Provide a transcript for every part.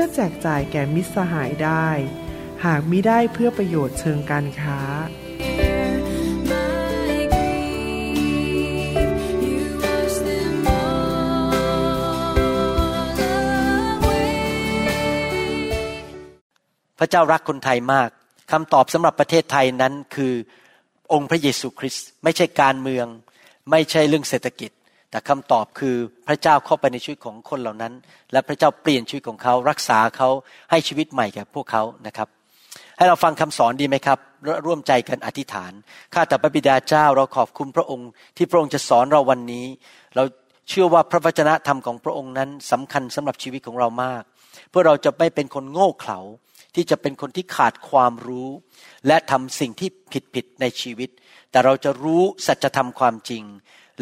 พื่อแจกจ่ายแก่มิตรสหายได้ หากมิได้เพื่อประโยชน์เชิงการค้า พระเจ้ารักคนไทยมากคำตอบสำหรับประเทศไทยนั้นคือองค์พระเยซูคริสต์ไม่ใช่การเมือง ไม่ใช่เรื่องเศรษฐกิจ แต่คำตอบคือพระเจ้าเข้าไปในชีวิตของคนเหล่านั้น และพระเจ้าเปลี่ยนชีวิตของเขารักษาเขาให้ชีวิตใหม่แก่พวกเขานะครับ ให้เราฟังคำสอนดีไหมครับ ร่วมใจกันอธิษฐานข้าแต่พระบิดาเจ้าเราขอบคุณพระองค์ ที่พระองค์จะสอนเราวันนี้ เราเชื่อว่าพระวจนะธรรมของพระองค์นั้นสำคัญสำหรับชีวิตของเรามาก เพื่อเราจะไม่เป็นคนโง่เขลาที่จะเป็นคนที่ขาดความรู้ และทำสิ่งที่ผิดผิดในชีวิต แต่เราจะรู้สัจธรรมความจริง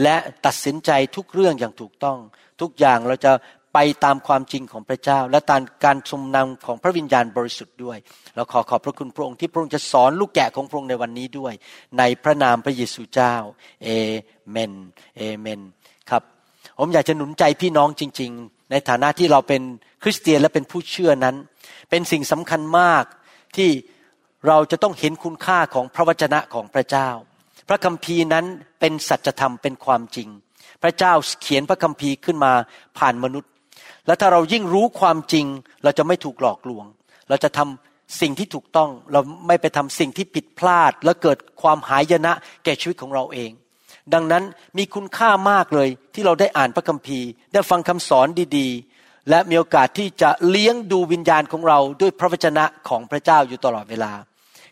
และตัดสินใจทุกเรื่องอย่างถูกต้อง ทุกอย่างเราจะไปตามความจริงของพระเจ้า และตามการทรงนำของพระวิญญาณบริสุทธิ์ด้วย เราขอขอบพระคุณพระองค์ที่พระองค์จะสอนลูกแกะของพระองค์ในวันนี้ด้วย ในพระนามพระเยซูเจ้าเอเมนเอเมนครับ ผมอยากจะหนุนใจพี่น้องจริง ๆ ในฐานะที่เราเป็นคริสเตียนและเป็นผู้เชื่อนั้น เป็นสิ่งสำคัญมากที่เราจะต้องเห็นคุณค่าของพระวจนะของพระเจ้า พระคัมภีร์นั้นเป็นสัจธรรมเป็นความจริง พระเจ้าเขียนพระคัมภีร์ขึ้นมาผ่านมนุษย์ และถ้าเรายิ่งรู้ความจริง เราจะไม่ถูกหลอกลวง เราจะทำสิ่งที่ถูกต้องเราไม่ไปทำสิ่งที่ผิดพลาด และเกิดความหายนะแก่ชีวิตของเราเอง ดังนั้นมีคุณค่ามากเลยที่เราได้อ่านพระคัมภีร์ ได้ฟังคำสอนดีๆ และมีโอกาสที่จะเลี้ยงดูวิญญาณของเราด้วยพระวจนะของพระเจ้าอยู่ตลอดเวลา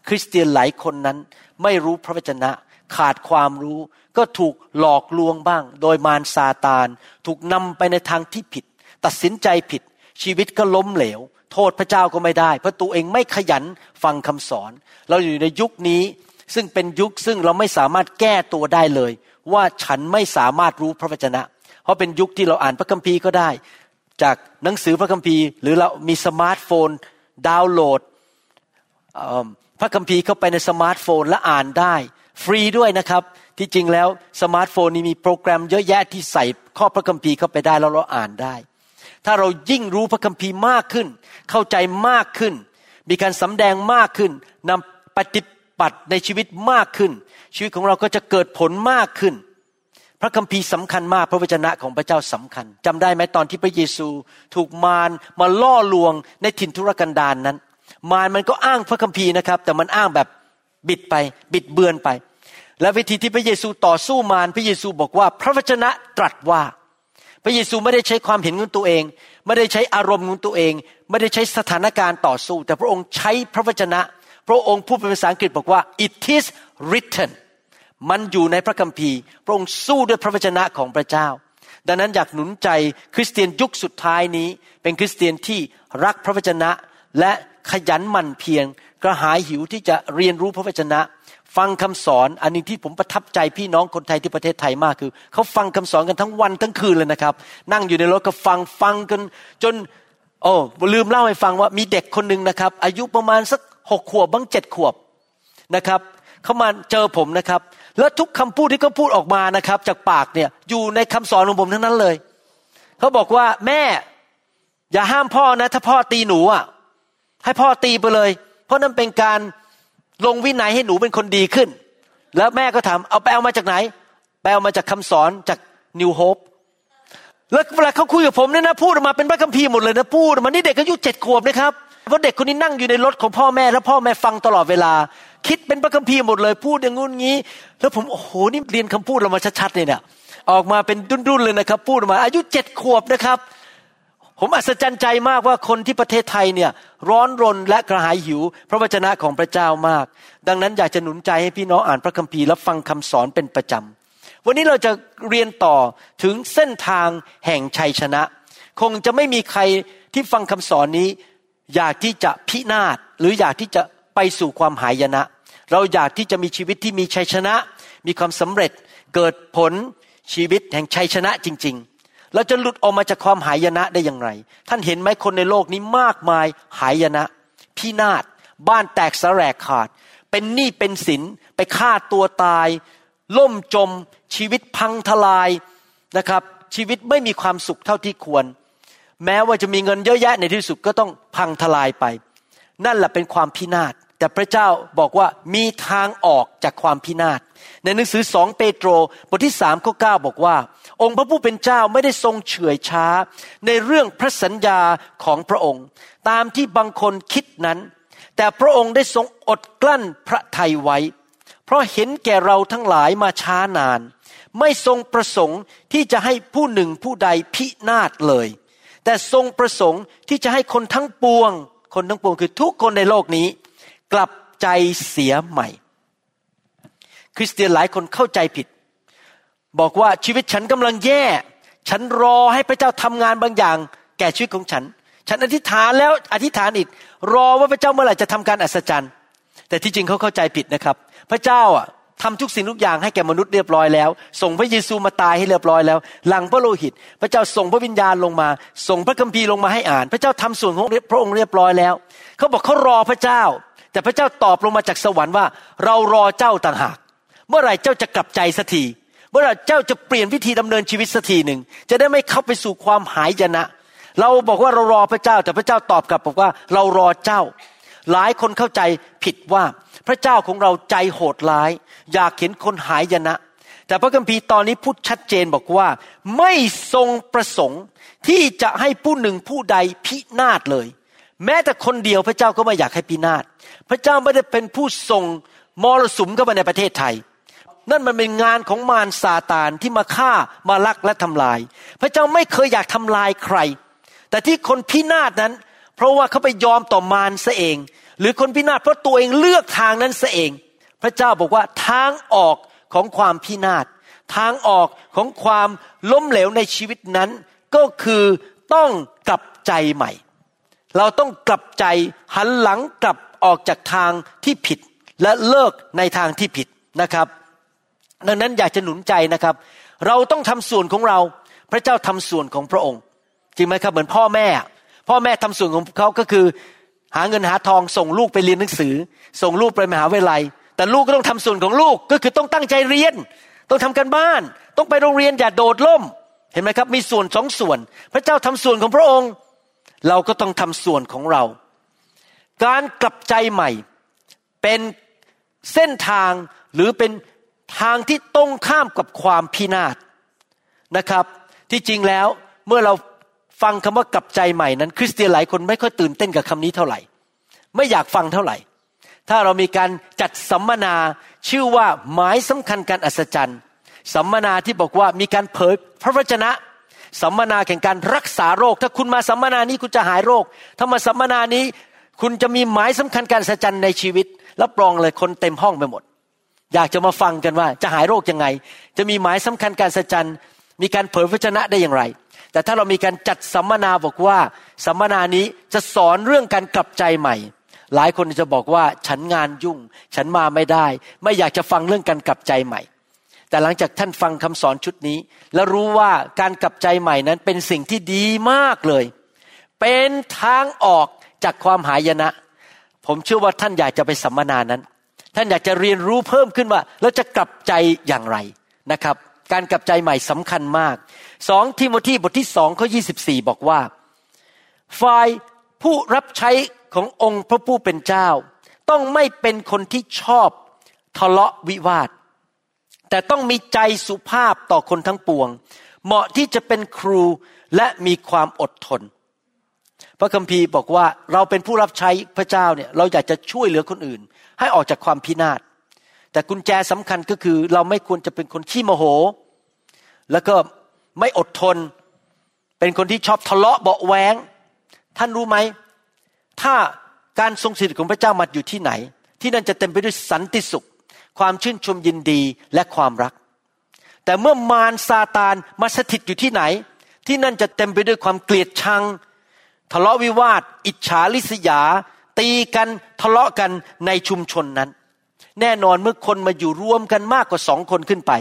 คริสเตียนหลายคนนั้นไม่รู้พระวจนะ ขาดความรู้ ก็ถูกหลอกลวงบ้าง โดยมารซาตาน ถูกนำไปในทางที่ผิด ตัดสินใจผิด ชีวิตก็ล้มเหลว โทษพระเจ้าก็ไม่ได้ เพราะตัวเองไม่ขยันฟังคำสอน เราอยู่ในยุคนี้ซึ่งเป็นยุคซึ่งเราไม่สามารถแก้ตัวได้เลย ว่าฉันไม่สามารถรู้พระวจนะ เพราะเป็นยุคที่เราอ่านพระคัมภีร์ก็ได้ จากหนังสือพระคัมภีร์ หรือเรามีสมาร์ทโฟน ดาวน์โหลดพระคัมภีร์เข้าไปในสมาร์ทโฟนและอ่านได้ ฟรีด้วยนะครับ ที่จริงแล้วสมาร์ทโฟนนี้มีโปรแกรมเยอะแยะที่ใส่ข้อพระคัมภีร์เข้าไปได้แล้วเราอ่านได้ ถ้าเรายิ่งรู้พระคัมภีร์มากขึ้น เข้าใจมากขึ้น มีการสำแดงมากขึ้นนำปฏิบัติในชีวิตมากขึ้น ชีวิตของเราก็จะเกิดผลมากขึ้น พระคัมภีร์สำคัญมากพระวจนะของพระเจ้าสำคัญจำได้ไหมตอนที่พระเยซูถูกมารมาล่อลวงในถิ่นทุรกันดารนนั้น มารมันก็อ้างพระคัมภีร์นะครับ แต่มันอ้างแบบ บิดไป บิดเบือนไป และวิธีที่พระเยซูต่อสู้มารพระเยซูบอกว่า พระวจนะตรัสว่า พระเยซูไม่ได้ใช้ความเห็นของตัวเอง ไม่ได้ใช้อารมณ์ของตัวเอง ไม่ได้ใช้สถานการณ์ต่อสู้ แต่พระองค์ใช้พระวจนะ พระองค์พูดเป็นภาษาอังกฤษบอกว่า it is written มันอยู่ในพระคัมภีร์ พระองค์สู้ด้วยพระวจนะของพระเจ้า ดังนั้นอยากหนุนใจคริสเตียนยุคสุดท้ายนี้ เป็นคริสเตียนที่รักพระวจนะและขยันหมั่นเพียร กระหายหิวที่จะเรียนรู้พระวจนะ ฟังคำสอนอันนี้ที่ผมประทับใจพี่น้องคนไทยที่ประเทศไทยมากคือเขาฟังคำสอนกันทั้งวันทั้งคืนเลยนะครับ นั่งอยู่ในรถก็ฟังฟังกันจน โอ้ลืมเล่าให้ฟังว่ามีเด็กคนหนึ่งนะครับ อายุประมาณสักหกขวบบ้างเจ็ดขวบนะครับเขามาเจอผมนะครับ แล้วทุกคำพูดที่เขาพูดออกมานะครับ จากปากเนี่ยอยู่ในคำสอนของผมทั้งนั้นเลยเขาบอกว่าแม่ อย่าห้ามพ่อนะ ถ้าพ่อตีหนูอะให้พ่อตีไปเลย ราะนั่นเป็นการลงวินัยให้หนูเป็นคนดีขึ้น แล้วแม่ก็ถามเอาไปเอามาจากไหน ไปเอามาจากคำสอนจากนิวโฮปแล้วเวลาเขาคุยกับผมเนี่ยนะพูดออกมาเป็นพระคัมภีร์หมดเลยนะพูดมานี่เด็กอายุเจ็ดขวบนะครับเพราะเด็กคนนี้นั่งอยู่ในรถของพ่อแม่แล้วพ่อแม่ฟังตลอดเวลา คิดเป็นพระคัมภีร์หมดเลย พูดอย่างงู้นงี้ แล้วผมโอ้โหนี่เรียนคำพูดเรามาชัดๆเลยเนี่ยออกมาเป็นดุนๆเลยนะครับ พูดออกมาอายุเจ็ดขวบนะครับ ผมอัศจรรย์ใจมากว่าคนที่ประเทศไทยเนี่ยร้อนรนและกระหายหิว พระวจนะของพระเจ้ามาก ดังนั้นอยากจะหนุนใจให้พี่น้องอ่านพระคัมภีร์และฟังคำสอนเป็นประจำวันนี้เราจะเรียนต่อถึงเส้นทางแห่งชัยชนะ คงจะไม่มีใครที่ฟังคำสอนนี้ อยากที่จะพินาศหรืออยากที่จะไปสู่ความหายนะ เราอยากที่จะมีชีวิตที่มีชัยชนะ มีความสำเร็จเกิดผลชีวิตแห่งชัยชนะจริง ๆ เราจะหลุดออกมาจากความหายนะได้อย่างไร ท่านเห็นไหมคนในโลกนี้มากมายหายนะ พินาศ บ้านแตกสแสรกขาด เป็นหนี้เป็นสิน ไปฆ่าตัวตาย ล่มจม ชีวิตพังทลายนะครับ ชีวิตไม่มีความสุขเท่าที่ควร แม้ว่าจะมีเงินเยอะแยะในที่สุดก็ต้องพังทลายไป นั่นแหละเป็นความพินาศแต่พระเจ้าบอกว่ามีทางออกจากความพินาศในหนังสือสองเปโตรบทที่สามข้อเก้าบอกว่า องค์พระผู้เป็นเจ้าไม่ได้ทรงเฉื่อยช้า ในเรื่องพระสัญญาของพระองค์ ตามที่บางคนคิดนั้น แต่พระองค์ได้ทรงอดกลั้นพระทัยไว้ เพราะเห็นแก่เราทั้งหลายมาช้านาน ไม่ทรงประสงค์ที่จะให้ผู้หนึ่งผู้ใดพินาศเลย แต่ทรงประสงค์ที่จะให้คนทั้งปวง คนทั้งปวงคือทุกคนในโลกนี้ กลับใจเสียใหม่ คริสเตียนหลายคนเข้าใจผิด บอกว่าชีวิตฉันกำลังแย่ ฉันรอให้พระเจ้าทำงานบางอย่าง แก่ชีวิตของฉัน ฉันอธิษฐานแล้วอธิษฐานอีก รอว่าพระเจ้าเมื่อไหร่จะทำการอัศจรรย์ แต่ที่จริงเขาเข้าใจผิดนะครับ พระเจ้าอะทำทุกสิ่งทุกอย่างให้แก่มนุษย์เรียบร้อยแล้ว ส่งพระเยซูมาตายให้เรียบร้อยแล้ว หลังพระโลหิต พระเจ้าส่งพระวิญญาณลงมา ส่งพระคัมภีร์ลงมาให้อ่าน พระเจ้าทำส่วนของพระองค์เรียบร้อยแล้ว เขาบอกเขารอพระเจ้า แต่พระเจ้าตอบลงมาจากสวรรค์ว่า เรารอเจ้าต่างหาก เมื่อไหร่เจ้าจะกลับใจสักที เมื่อไรเจ้าจะเปลี่ยนวิธีดำเนินชีวิตสักทีหนึ่งจะได้ไม่เข้าไปสู่ความหายนะ เราบอกว่าเรารอพระเจ้าแต่พระเจ้าตอบกลับบอกว่าเรารอเจ้า หลายคนเข้าใจผิดว่าพระเจ้าของเราใจโหดร้าย อยากเห็นคนหายนะ แต่พระคัมภีร์ตอนนี้พูดชัดเจนบอกว่า ไม่ทรงประสงค์ที่จะให้ผู้หนึ่งผู้ใดพินาศเลย แม้แต่คนเดียวพระเจ้าก็ไม่อยากให้พินาศพระเจ้าไม่ได้เป็นผู้ทรงมรสุมเข้ามาในประเทศไทย นั่นมันเป็นงานของมารซาตานที่มาฆ่ามาลักและทำลาย พระเจ้าไม่เคยอยากทำลายใคร แต่ที่คนพินาศนั้น เพราะว่าเขาไปยอมต่อมารซะเอง หรือคนพินาศเพราะตัวเองเลือกทางนั้นซะเอง พระเจ้าบอกว่าทางออกของความพินาศทางออกของความล้มเหลวในชีวิตนั้น ก็คือต้องกลับใจใหม่ เราต้องกลับใจหันหลังกลับออกจากทางที่ผิด และเลิกในทางที่ผิดนะครับ ดังนั้นอยากจะหนุนใจนะครับ เราต้องทำส่วนของเรา พระเจ้าทำส่วนของพระองค์ จริงไหมครับเหมือนพ่อแม่ พ่อแม่ทำส่วนของเขาก็คือ หาเงินหาทองส่งลูกไปเรียนหนังสือ ส่งลูกไปมหาวิทยาลัย แต่ลูกก็ต้องทำส่วนของลูกก็คือต้องตั้งใจเรียน ต้องทำกันบ้าน ต้องไปโรงเรียนอย่าโดดล่ม เห็นไหมครับ มีส่วนสองส่วน พระเจ้าทำส่วนของพระองค์ เราก็ต้องทำส่วนของเรา การกลับใจใหม่เป็นเส้นทางหรือเป็น ทางที่ตรงข้ามกับความพินาศนะครับ ที่จริงแล้วเมื่อเราฟังคำว่ากลับใจใหม่นั้น คริสเตียนหลายคนไม่ค่อยตื่นเต้นกับคำนี้เท่าไหร่ ไม่อยากฟังเท่าไหร่ ถ้าเรามีการจัดสัมมนาชื่อว่าหมายสำคัญการอัศจรรย์ สัมมนาที่บอกว่ามีการเผยพระวจนะ สัมมนาแข่งการรักษาโรค ถ้าคุณมาสัมมนานี้คุณจะหายโรค ถ้ามาสัมมนานี้ คุณจะมีหมายสำคัญการอัศจรรย์ในชีวิตแล้วปรองเลยคนเต็มห้องไปหมด อยากจะมาฟังกันว่าจะหายโรคยังไง จะมีหมายสำคัญการสัจจันมีการเผยพระชนะได้อย่างไร แต่ถ้าเรามีการจัดสัมมนาบอกว่าสัมมนานี้จะสอนเรื่องการกลับใจใหม่ หลายคนจะบอกว่าฉันงานยุ่ง ฉันมาไม่ได้ ไม่อยากจะฟังเรื่องการกลับใจใหม่ แต่หลังจากท่านฟังคำสอนชุดนี้ แล้วรู้ว่าการกลับใจใหม่นั้นเป็นสิ่งที่ดีมากเลย เป็นทางออกจากความหายนะ ผมเชื่อว่าท่านอยากจะไปสัมมนานั้น ท่านอยากจะเรียนรู้เพิ่มขึ้นว่าเราจะกลับใจอย่างไรนะครับ การกลับใจใหม่สำคัญมากสองทิโมธีบทที่สองข้อยีบอกว่า ฝ่ายผู้รับใช้ขององค์พระผู้เป็นเจ้า ต้องไม่เป็นคนที่ชอบทะเลาะวิวาท แต่ต้องมีใจสุภาพต่อคนทั้งปวง เหมาะที่จะเป็นครูและมีความอดทน พระคัมภีร์บอกว่าเราเป็นผู้รับใช้พระเจ้าเนี่ยเราอยากจะช่วยเหลือคนอื่น ให้ออกจากความพินาศ แต่กุญแจสำคัญก็คือ เราไม่ควรจะเป็นคนขี้โมโห แล้วก็ไม่อดทน เป็นคนที่ชอบทะเลาะเบาแหวง ท่านรู้ไหม ถ้าการทรงสิทธิ์ของพระเจ้ามาอยู่ที่ไหน ที่นั่นจะเต็มไปด้วยสันติสุข ความชื่นชมยินดีและความรัก แต่เมื่อมารซาตานมาสถิตอยู่ที่ไหน ที่นั่นจะเต็มไปด้วยความเกลียดชัง ทะเลาะวิวาท อิจฉาริษยา ตีกันทะเลาะกันในชุมชนนั้น แน่นอนเมื่อคนมาอยู่รวมกันมากกว่าสองคนขึ้นไป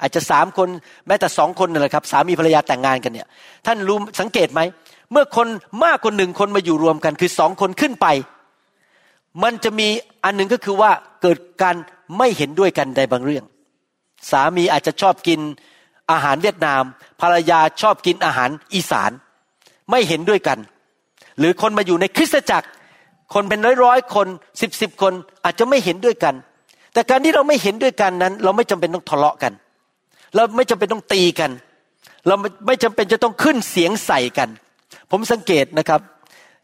อาจจะสามคนแม้แต่สองคนนั่นแหละครับ สามีภรรยาแต่งงานกันเนี่ย ท่านรู้สังเกตไหมเมื่อคนมากกว่าหนึ่งคนมาอยู่รวมกันคือสองคนขึ้นไป มันจะมีอันหนึ่งก็คือว่าเกิดการไม่เห็นด้วยกันในบางเรื่อง สามีอาจจะชอบกินอาหารเวียดนาม ภรรยาชอบกินอาหารอีสาน ไม่เห็นด้วยกัน หรือคนมาอยู่ในคริสตจักร คนเป็นร้อยร้อยคนสิบสิบคนอาจจะไม่เห็นด้วยกัน แต่การที่เราไม่เห็นด้วยกันนั้น เราไม่จำเป็นต้องทะเลาะกัน เราไม่จำเป็นต้องตีกัน เราไม่จำเป็นจะต้องขึ้นเสียงใส่กัน ผมสังเกตนะครับ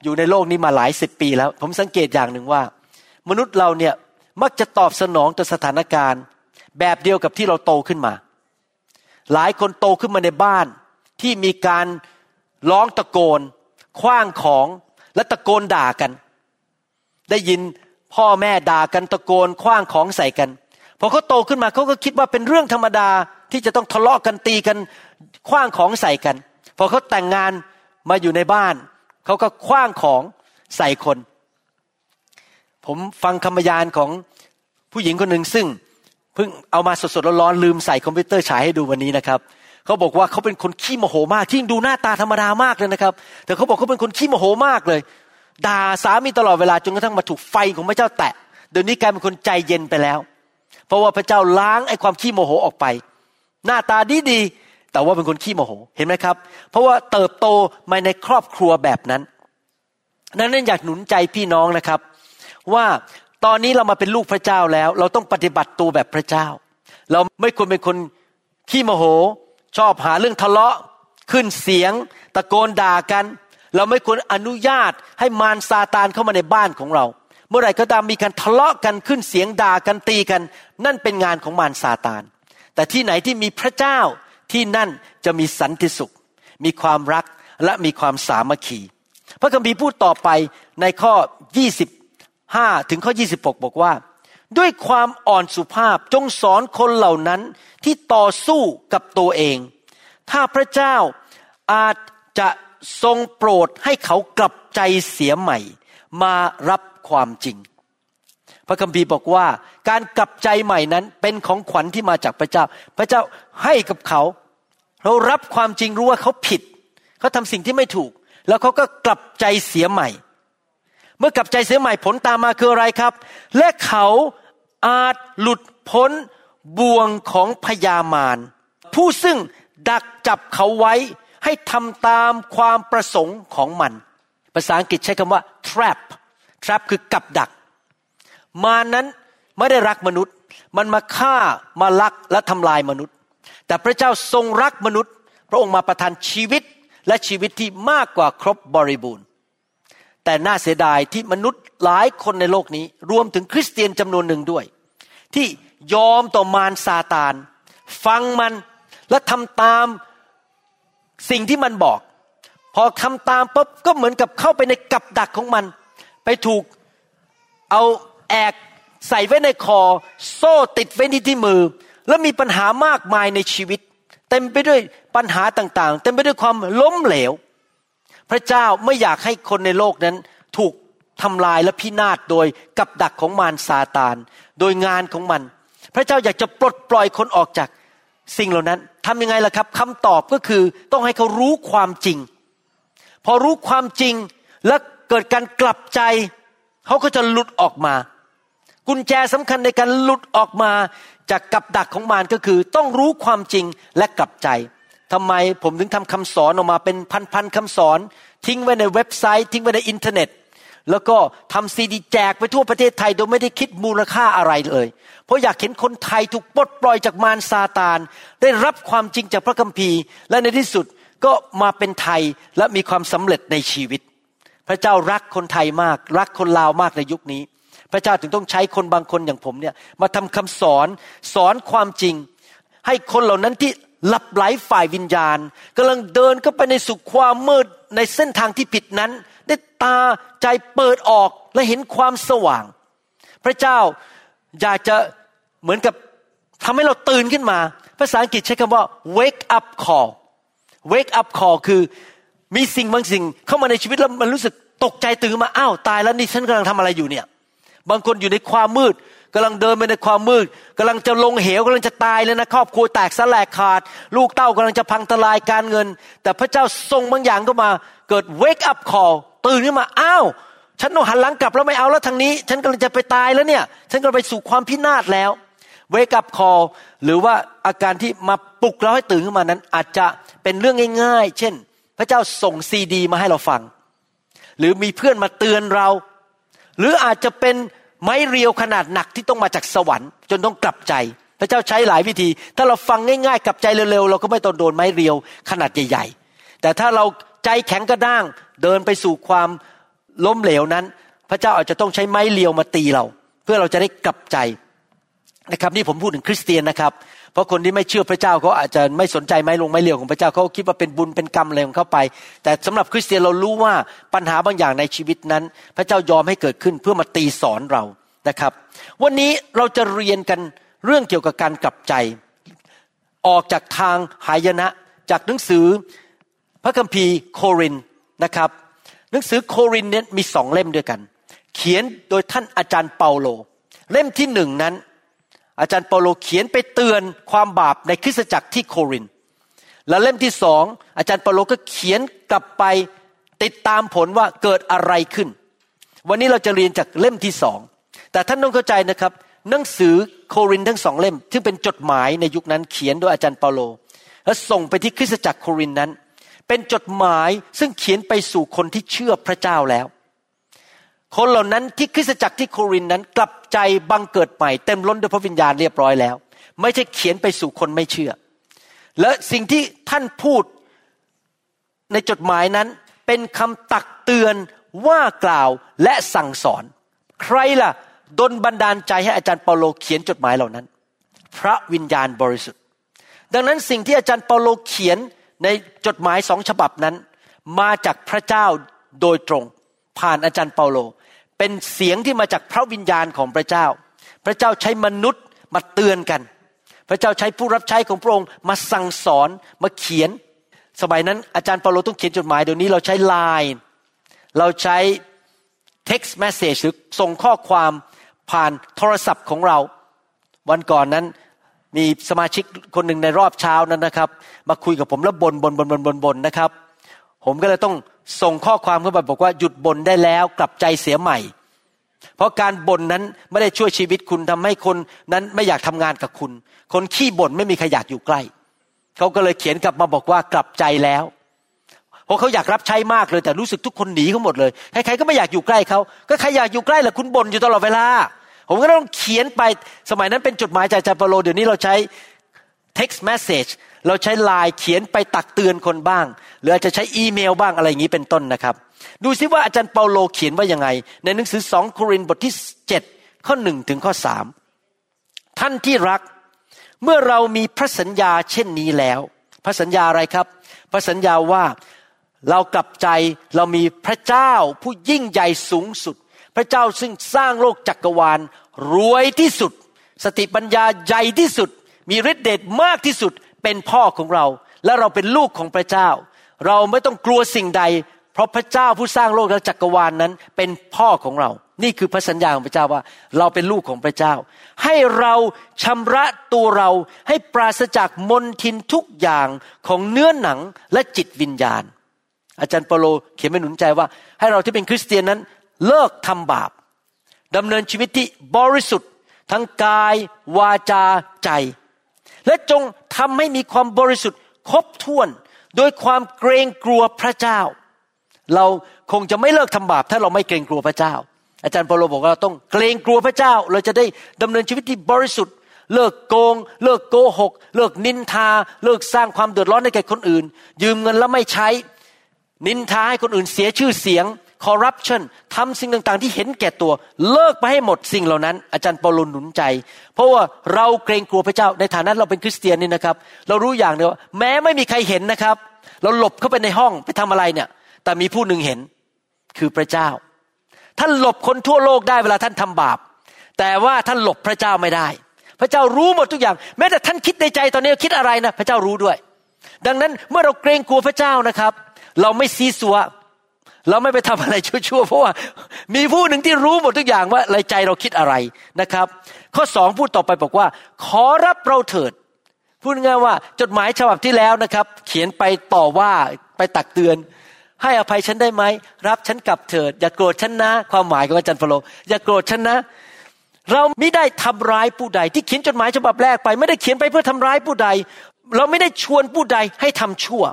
อยู่ในโลกนี้มาหลายสิบปีแล้ว ผมสังเกตอย่างหนึ่งว่า มนุษย์เราเนี่ยมักจะตอบสนองต่อสถานการณ์ แบบเดียวกับที่เราโตขึ้นมา หลายคนโตขึ้นมาในบ้านที่มีการร้องตะโกนคว้างของและตะโกนด่ากัน ได้ยินพ่อแม่ด่ากันตะโกนคว้างของใส่กันพอเขาโตขึ้นมาเขาก็คิดว่าเป็นเรื่องธรรมดาที่จะต้องทะเลาะกันตีกันคว้างของใส่กัน พอเขาแต่งงานมาอยู่ในบ้านเขาก็คว้างของใส่คน ผมฟังคำบรรยานของผู้หญิงคนหนึ่งซึ่งเพิ่งเอามาสดๆร้อนๆลืมใส่คอมพิวเตอร์ฉายให้ดูวันนี้นะครับเขาบอกว่าเขาเป็นคนขี้โมโหมากที่ดูหน้าตาธรรมดามากเลยนะครับ แต่เขาบอกเขาเป็นคนขี้โมโหมากเลย ด่าสามีตลอดเวลาจนกระทั่งมาถูกไฟของพระเจ้าแตะ เดี๋ยวนี้กลายเป็นคนใจเย็นไปแล้ว เพราะว่าพระเจ้าล้างไอ้ความขี้โมโหออกไป หน้าตาดีดีแต่ว่าเป็นคนขี้โมโหเห็นไหมครับ เพราะว่าเติบโตมาในครอบครัวแบบนั้นนั้นอยากหนุนใจพี่น้องนะครับ ว่าตอนนี้เรามาเป็นลูกพระเจ้าแล้ว เราต้องปฏิบัติตัวแบบพระเจ้า เราไม่ควรเป็นคนขี้โมโห ชอบหาเรื่องทะเลาะ ขึ้นเสียง ตะโกนด่ากัน เราไม่ควรอนุญาตให้มารซาตานเข้ามาในบ้านของเรา เมื่อไหร่ก็ตามมีการทะเลาะกันขึ้นเสียงด่ากันตีกัน นั่นเป็นงานของมารซาตาน แต่ที่ไหนที่มีพระเจ้าที่นั่นจะมีสันติสุข มีความรักและมีความสามัคคี พระคัมภีร์พูดต่อไปในข้อ 25 ถึงข้อ 26 บอกว่า ด้วยความอ่อนสุภาพจงสอนคนเหล่านั้นที่ต่อสู้กับตัวเอง ถ้าพระเจ้าอาจจะ ทรงโปรดให้เขากลับใจเสียใหม่ มารับความจริง พระคัมภีร์บอกว่า การกลับใจใหม่นั้นเป็นของขวัญที่มาจากพระเจ้า พระเจ้าให้กับเขา เรารับความจริงรู้ว่าเขาผิด เขาทำสิ่งที่ไม่ถูก แล้วเขาก็กลับใจเสียใหม่ เมื่อกลับใจเสียใหม่ผลตามมาคืออะไรครับ และเขาอาจหลุดพ้นบ่วงของพยามารผู้ซึ่งดักจับเขาไว้ ให้ทำตามความประสงค์ของมัน ภาษาอังกฤษใช้คำว่า trap trap คือกับดัก มานั้นไม่ได้รักมนุษย์ มันมาฆ่ามาลักและทำลายมนุษย์ แต่พระเจ้าทรงรักมนุษย์ พระองค์มาประทานชีวิตและชีวิตที่มากกว่าครบบริบูรณ์ แต่น่าเสียดายที่มนุษย์หลายคนในโลกนี้ รวมถึงคริสเตียนจำนวนหนึ่งด้วย ที่ยอมต่อมารซาตาน ฟังมันและทำตาม สิ่งที่มันบอก พอทำตามปุ๊บก็เหมือนกับเข้าไปในกับดักของมัน ไปถูกเอาแอกใส่ไว้ในคอ โซ่ติดไว้ที่ที่มือ แล้วมีปัญหามากมายในชีวิต เต็มไปด้วยปัญหาต่างๆ เต็มไปด้วยความล้มเหลว พระเจ้าไม่อยากให้คนในโลกนั้นถูกทำลายและพินาศโดยกับดักของมารซาตาน โดยงานของมัน พระเจ้าอยากจะปลดปล่อยคนออกจาก สิ่งเหล่านั้นทำยังไงล่ะครับคำตอบก็คือต้องให้เขารู้ความจริง พอรู้ความจริงและเกิดการกลับใจเขาก็จะหลุดออกมา กุญแจสำคัญในการหลุดออกมาจากกับดักของมารก็คือ ต้องรู้ความจริงและกลับใจทำไมผมถึงทำคำสอนออกมาเป็นพันๆคำสอน ทิ้งไว้ในเว็บไซต์ ทิ้งไว้ในอินเทอร์เน็ต แล้วก็ทำซีดีแจกไปทั่วประเทศไทยโดยไม่ได้คิดมูลค่าอะไรเลย เพราะอยากเห็นคนไทยถูกปลดปล่อยจากมารซาตาน ได้รับความจริงจากพระคัมภีร์ และในที่สุดก็มาเป็นไทยและมีความสำเร็จในชีวิต พระเจ้ารักคนไทยมาก รักคนลาวมากในยุคนี้ พระเจ้าถึงต้องใช้คนบางคนอย่างผมเนี่ยมาทำคำสอนสอนความจริง ให้คนเหล่านั้นที่หลับไหลฝ่ายวิญญาณกำลังเดินเข้าไปในสุขความมืดในเส้นทางที่ผิดนั้น ได้ตาใจเปิดออกและเห็นความสว่าง พระเจ้าอยากจะเหมือนกับทำให้เราตื่นขึ้นมา ภาษาอังกฤษใช้คำว่า wake up call wake up call คือมีสิ่งบางสิ่งเข้ามาในชีวิตแล้วมันรู้สึกตกใจตื่นมาอ้าวตายแล้วนี่ฉันกำลังทำอะไรอยู่เนี่ย บางคนอยู่ในความมืดกำลังเดินไปในความมืดกำลังจะลงเหวกำลังจะตายเลยนะครอบครัวแตกสลายขาด ลูกเต้ากำลังจะพังทลายการเงิน แต่พระเจ้าทรงบางอย่างเข้ามาเกิด wake up call ตื่นขึ้นมาอ้าวฉันต้องหันหลังกลับแล้วไม่เอาแล้วทางนี้ ฉันกำลังจะไปตายแล้วเนี่ย ฉันกำลังไปสู่ความพินาศแล้ว wake up call หรือว่าอาการที่มาปลุกเราให้ตื่นขึ้นมานั้น อาจจะเป็นเรื่องง่าย ๆ เช่น พระเจ้าส่งซีดี มาให้เราฟัง หรือมีเพื่อนมาเตือนเรา หรืออาจจะเป็นไม้เรียวขนาดหนักที่ต้องมาจากสวรรค์ จนต้องกลับใจ พระเจ้าใช้หลายวิธี ถ้าเราฟังง่าย ๆ กลับใจเร็วๆเราก็ไม่ต้องโดนไม้เรียวขนาดใหญ่ ๆ แต่ถ้าเรา ใจแข็งกระด้าง เดินไปสู่ความล้มเหลวนั้น พระเจ้าอาจจะต้องใช้ไม้เรียวมาตีเรา เพื่อเราจะได้กลับใจนะครับนี่ผมพูดถึงคริสเตียนนะครับ เพราะคนที่ไม่เชื่อพระเจ้าเขาอาจจะไม่สนใจไม้ลงไม้เลียวของพระเจ้าเขาคิดว่าเป็นบุญเป็นกรรมอะไรของเขาไป แต่สำหรับคริสเตียนเรารู้ว่าปัญหาบางอย่างในชีวิตนั้น พระเจ้ายอมให้เกิดขึ้นเพื่อมาตีสอนเรานะครับ วันนี้เราจะเรียนกันเรื่องเกี่ยวกับการกลับใจ ออกจากทางหายนะจากหนังสือ พระคัมภีร์โครินนะครับ หนังสือโครินเนี่ยมีสองเล่มด้วยกัน เขียนโดยท่านอาจารย์เปาโล เล่มที่หนึ่งนั้น อาจารย์เปาโลเขียนไปเตือนความบาปในคริสตจักรที่โครินและเล่มที่สองอาจารย์เปาโลก็เขียนกลับไปติดตามผลว่าเกิดอะไรขึ้น วันนี้เราจะเรียนจากเล่มที่สองแต่ท่านต้องเข้าใจนะครับ หนังสือโครินทั้งสองเล่ม ซึ่งเป็นจดหมายในยุคนั้นเขียนโดยอาจารย์เปาโล และส่งไปที่คริสตจักรโครินนั้น เป็นจดหมายซึ่งเขียนไปสู่คนที่เชื่อพระเจ้าแล้ว คนเหล่านั้นที่คริสตจักรที่โครินนั้นกลับใจบังเกิดใหม่เต็มล้นด้วยพระวิญญาณเรียบร้อยแล้ว ไม่ใช่เขียนไปสู่คนไม่เชื่อ และสิ่งที่ท่านพูดในจดหมายนั้นเป็นคำตักเตือนว่ากล่าวและสั่งสอน ใครล่ะดนบันดาลใจให้อาจารย์เปาโลเขียนจดหมายเหล่านั้น พระวิญญาณบริสุทธิ์ ดังนั้นสิ่งที่อาจารย์เปาโลเขียน ในจดหมายสองฉบับนั้น มาจากพระเจ้าโดยตรง ผ่านอาจารย์เปาโล เป็นเสียงที่มาจากพระวิญญาณของพระเจ้า พระเจ้าใช้มนุษย์มาเตือนกัน พระเจ้าใช้ผู้รับใช้ของพระองค์มาสั่งสอนมาเขียน สมัยนั้นอาจารย์เปาโลต้องเขียนจดหมายเดี๋ยวนี้เราใช้ไลน์เราใช้ text message หรือส่งข้อความผ่านโทรศัพท์ของเรา วันก่อนนั้น มีสมาชิกคนหนึ่งในรอบเช้านั้นนะครับ มาคุยกับผมแล้วบนบนบนบนบนบนนะครับ ผมก็เลยต้องส่งข้อความเข้าไปบอกว่าหยุดบ่นได้แล้วกลับใจเสียใหม่ เพราะการบ่นนั้นไม่ได้ช่วยชีวิตคุณทำให้คนนั้นไม่อยากทำงานกับคุณ คนขี้บ่นไม่มีใครอยากอยู่ใกล้ เขาก็เลยเขียนกลับมาบอกว่ากลับใจแล้วเพราะเขาอยากรับใช้มากเลยแต่รู้สึกทุกคนหนีเขาหมดเลยใครๆก็ไม่อยากอยู่ใกล้เขาก็ใครอยากอยู่ใกล้แหละคุณบ่นอยู่ตลอดเวลา ผมก็ต้องเขียนไปสมัยนั้นเป็นจดหมายจากจาปโลเดี๋ยวนี้เราใช้ text message เราใช้ไลน์เขียนไปตักเตือนคนบ้าง หรืออาจจะใช้อีเมลบ้างอะไรอย่างนี้เป็นต้นนะครับ ดูซิว่าอาจารย์เปาโลเขียนว่ายังไง ในหนังสือสองโครินธ์บทที่เจ็ดข้อหนึ่งถึงข้อสามท่านที่รักเมื่อเรามีพระสัญญาเช่นนี้แล้วพระสัญญาอะไรครับ พระสัญญาว่าเรากลับใจเรามีพระเจ้าผู้ยิ่งใหญ่สูงสุด พระเจ้าซึ่งสร้างโลกจักกรวาล รวยที่สุด สติปัญญาใหญ่ที่สุด มีฤทธิเดชมากที่สุดเป็นพ่อของเรา และเราเป็นลูกของพระเจ้า เราไม่ต้องกลัวสิ่งใด เพราะพระเจ้าผู้สร้างโลกและจักรวาลนนั้น เป็นพ่อของเรา นี่คือพระสัญญาของพระเจ้าว่า เราเป็นลูกของพระเจ้า ให้เราชำระตัวเราให้ปราศจากมนทินทุกอย่างของเนื้อหนังและจิตวิญญาณ อาจารย์เปโลเขียนไม่หนุนใจว่า ให้เราที่เป็นคริสเตียนนั้นเลิกทำบาป ดำเนินชีวิตที่บริสุทธิ์ ทั้งกาย วาจาใจ และจงทำให้มีความบริสุทธิ์ครบถ้วน โดยความเกรงกลัวพระเจ้า เราคงจะไม่เลิกทำบาปถ้าเราไม่เกรงกลัวพระเจ้า อาจารย์เปโลบอกว่าเราต้องเกรงกลัวพระเจ้า เราจะได้ดำเนินชีวิตที่บริสุทธิ์เลิกโกง เลิกโกหก เลิกนินทา เลิกสร้างความเดือดร้อนให้แก่คนอื่น ยืมเงินแล้วไม่ใช้ นินทาให้คนอื่นเสียชื่อเสียง คอร์รัปชันทำสิ่งต่างๆ ที่เห็นแก่ตัว เลิกไปให้หมดสิ่งเหล่านั้น อาจารย์เปาโลหนุนใจ เพราะว่าเราเกรงกลัวพระเจ้าในฐานะเราเป็นคริสเตียนนี่นะครับ เรารู้อย่างเดียวแม้ไม่มีใครเห็นนะครับ เราหลบเข้าไปในห้องไปทำอะไรเนี่ย แต่มีผู้หนึ่งเห็นคือพระเจ้า ท่านหลบคนทั่วโลกได้เวลาท่านทำบาป แต่ว่าท่านหลบพระเจ้าไม่ได้ พระเจ้ารู้หมดทุกอย่าง แม้แต่ท่านคิดในใจตอนนี้คิดอะไรนะ พระเจ้ารู้ด้วย ดังนั้นเมื่อเราเกรงกลัวพระเจ้านะครับ เราไม่ซีซัว เราไม่ไปทำอะไรชั่วๆเพราะว่ามีผู้หนึ่งที่รู้หมดทุกอย่างว่าในใจเราคิดอะไรนะครับ ข้อสองพูดต่อไปบอกว่า ขอรับเราเถิด พูดง่ายว่าจดหมายฉบับที่แล้วนะครับ เขียนไปต่อว่าไปตักเตือน ให้อภัยฉันได้ไหมรับฉันกลับเถิด อย่าโกรธฉันนะ ความหมายของอาจารย์ฟโลอย่าโกรธฉันนะ เราไม่ได้ทำร้ายผู้ใด ที่เขียนจดหมายฉบับแรกไป ไม่ได้เขียนไปเพื่อทำร้ายผู้ใด เราไม่ได้ชวนผู้ใดให้ทำชั่ว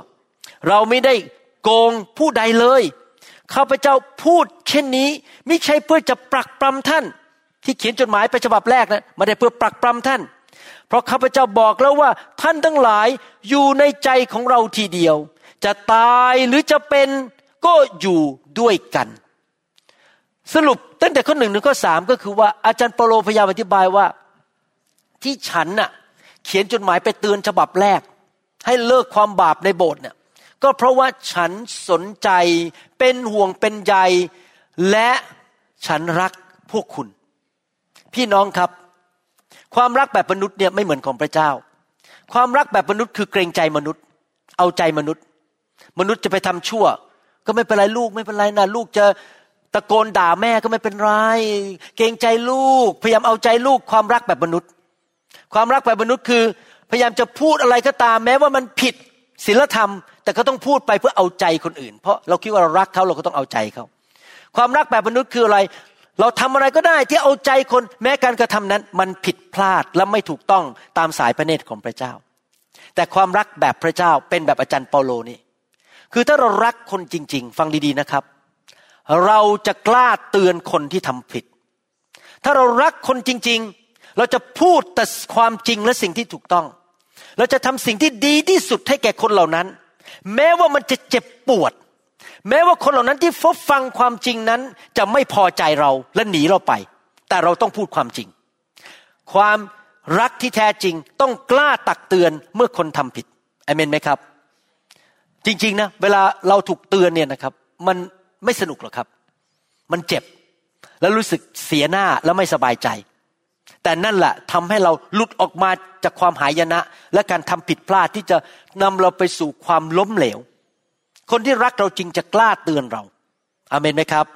เราไม่ได้โกงผู้ใดเลย ข้าพเจ้าพูดเช่นนี้ ไม่ใช่เพื่อจะปรักปรำท่าน ที่เขียนจดหมายไปฉบับแรกนะไม่ได้เพื่อปรักปรำท่าน เพราะข้าพเจ้าบอกแล้วว่าท่านทั้งหลายอยู่ในใจของเราทีเดียว จะตายหรือจะเป็นก็อยู่ด้วยกัน สรุปตั้งแต่ข้อหนึ่งถึงข้อสามก็คือว่าอาจารย์เปโลพยายามอธิบายว่า ที่ฉันน่ะ เขียนจดหมายไปเตือนฉบับแรก ให้เลิกความบาปในโบสถ์เนี่ย ก็เพราะว่าฉันสนใจเป็นห่วงเป็นใย และฉันรักพวกคุณ พี่น้องครับ ความรักแบบมนุษย์เนี่ยไม่เหมือนของพระเจ้า ความรักแบบมนุษย์คือเกรงใจมนุษย์ เอาใจมนุษย์ มนุษย์จะไปทำชั่ว ก็ไม่เป็นไรลูกไม่เป็นไรนะลูกจะตะโกนด่าแม่ก็ไม่เป็นไร เกรงใจลูก พยายามเอาใจลูกความรักแบบมนุษย์ ความรักแบบมนุษย์คือ พยายามจะพูดอะไรก็ตาม แม้ว่ามันผิดศีลธรรม แต่ก็ต้องพูดไปเพื่อเอาใจคนอื่น เพราะเราคิดว่าเรารักเขาเราก็ต้องเอาใจเขาความรักแบบมนุษย์คืออะไร เราทำอะไรก็ได้ที่เอาใจคนแม้การกระทำนั้น มันผิดพลาดและไม่ถูกต้องตามสายพระเนตรของพระเจ้า แต่ความรักแบบพระเจ้าเป็นแบบอาจารย์เปาโลนี่คือถ้าเรารักคนจริง ๆ ฟังดีๆนะครับ เราจะกล้าเตือนคนที่ทำผิด ถ้าเรารักคนจริง ๆ เราจะพูดแต่ความจริงและสิ่งที่ถูกต้อง เราจะทำสิ่งที่ดีที่สุดให้แก่คนเหล่านั้น แม้ว่ามันจะเจ็บปวด แม้ว่าคนเหล่านั้นที่ฟบฟังความจริงนั้น จะไม่พอใจเราและหนีเราไป แต่เราต้องพูดความจริง ความรักที่แท้จริงต้องกล้าตักเตือนเมื่อคนทำผิดอเมนไหมครับ จริงๆนะเวลาเราถูกเตือนเนี่ยนะครับ มันไม่สนุกหรอกครับ มันเจ็บ แล้วรู้สึกเสียหน้าแล้วไม่สบายใจ แต่นั่นแหละทำให้เราหลุดออกมาจากความหายนะ และการทำผิดพลาดที่จะนำเราไปสู่ความล้มเหลว คนที่รักเราจริงจะกล้าเตือนเราอาเมนไหมครับ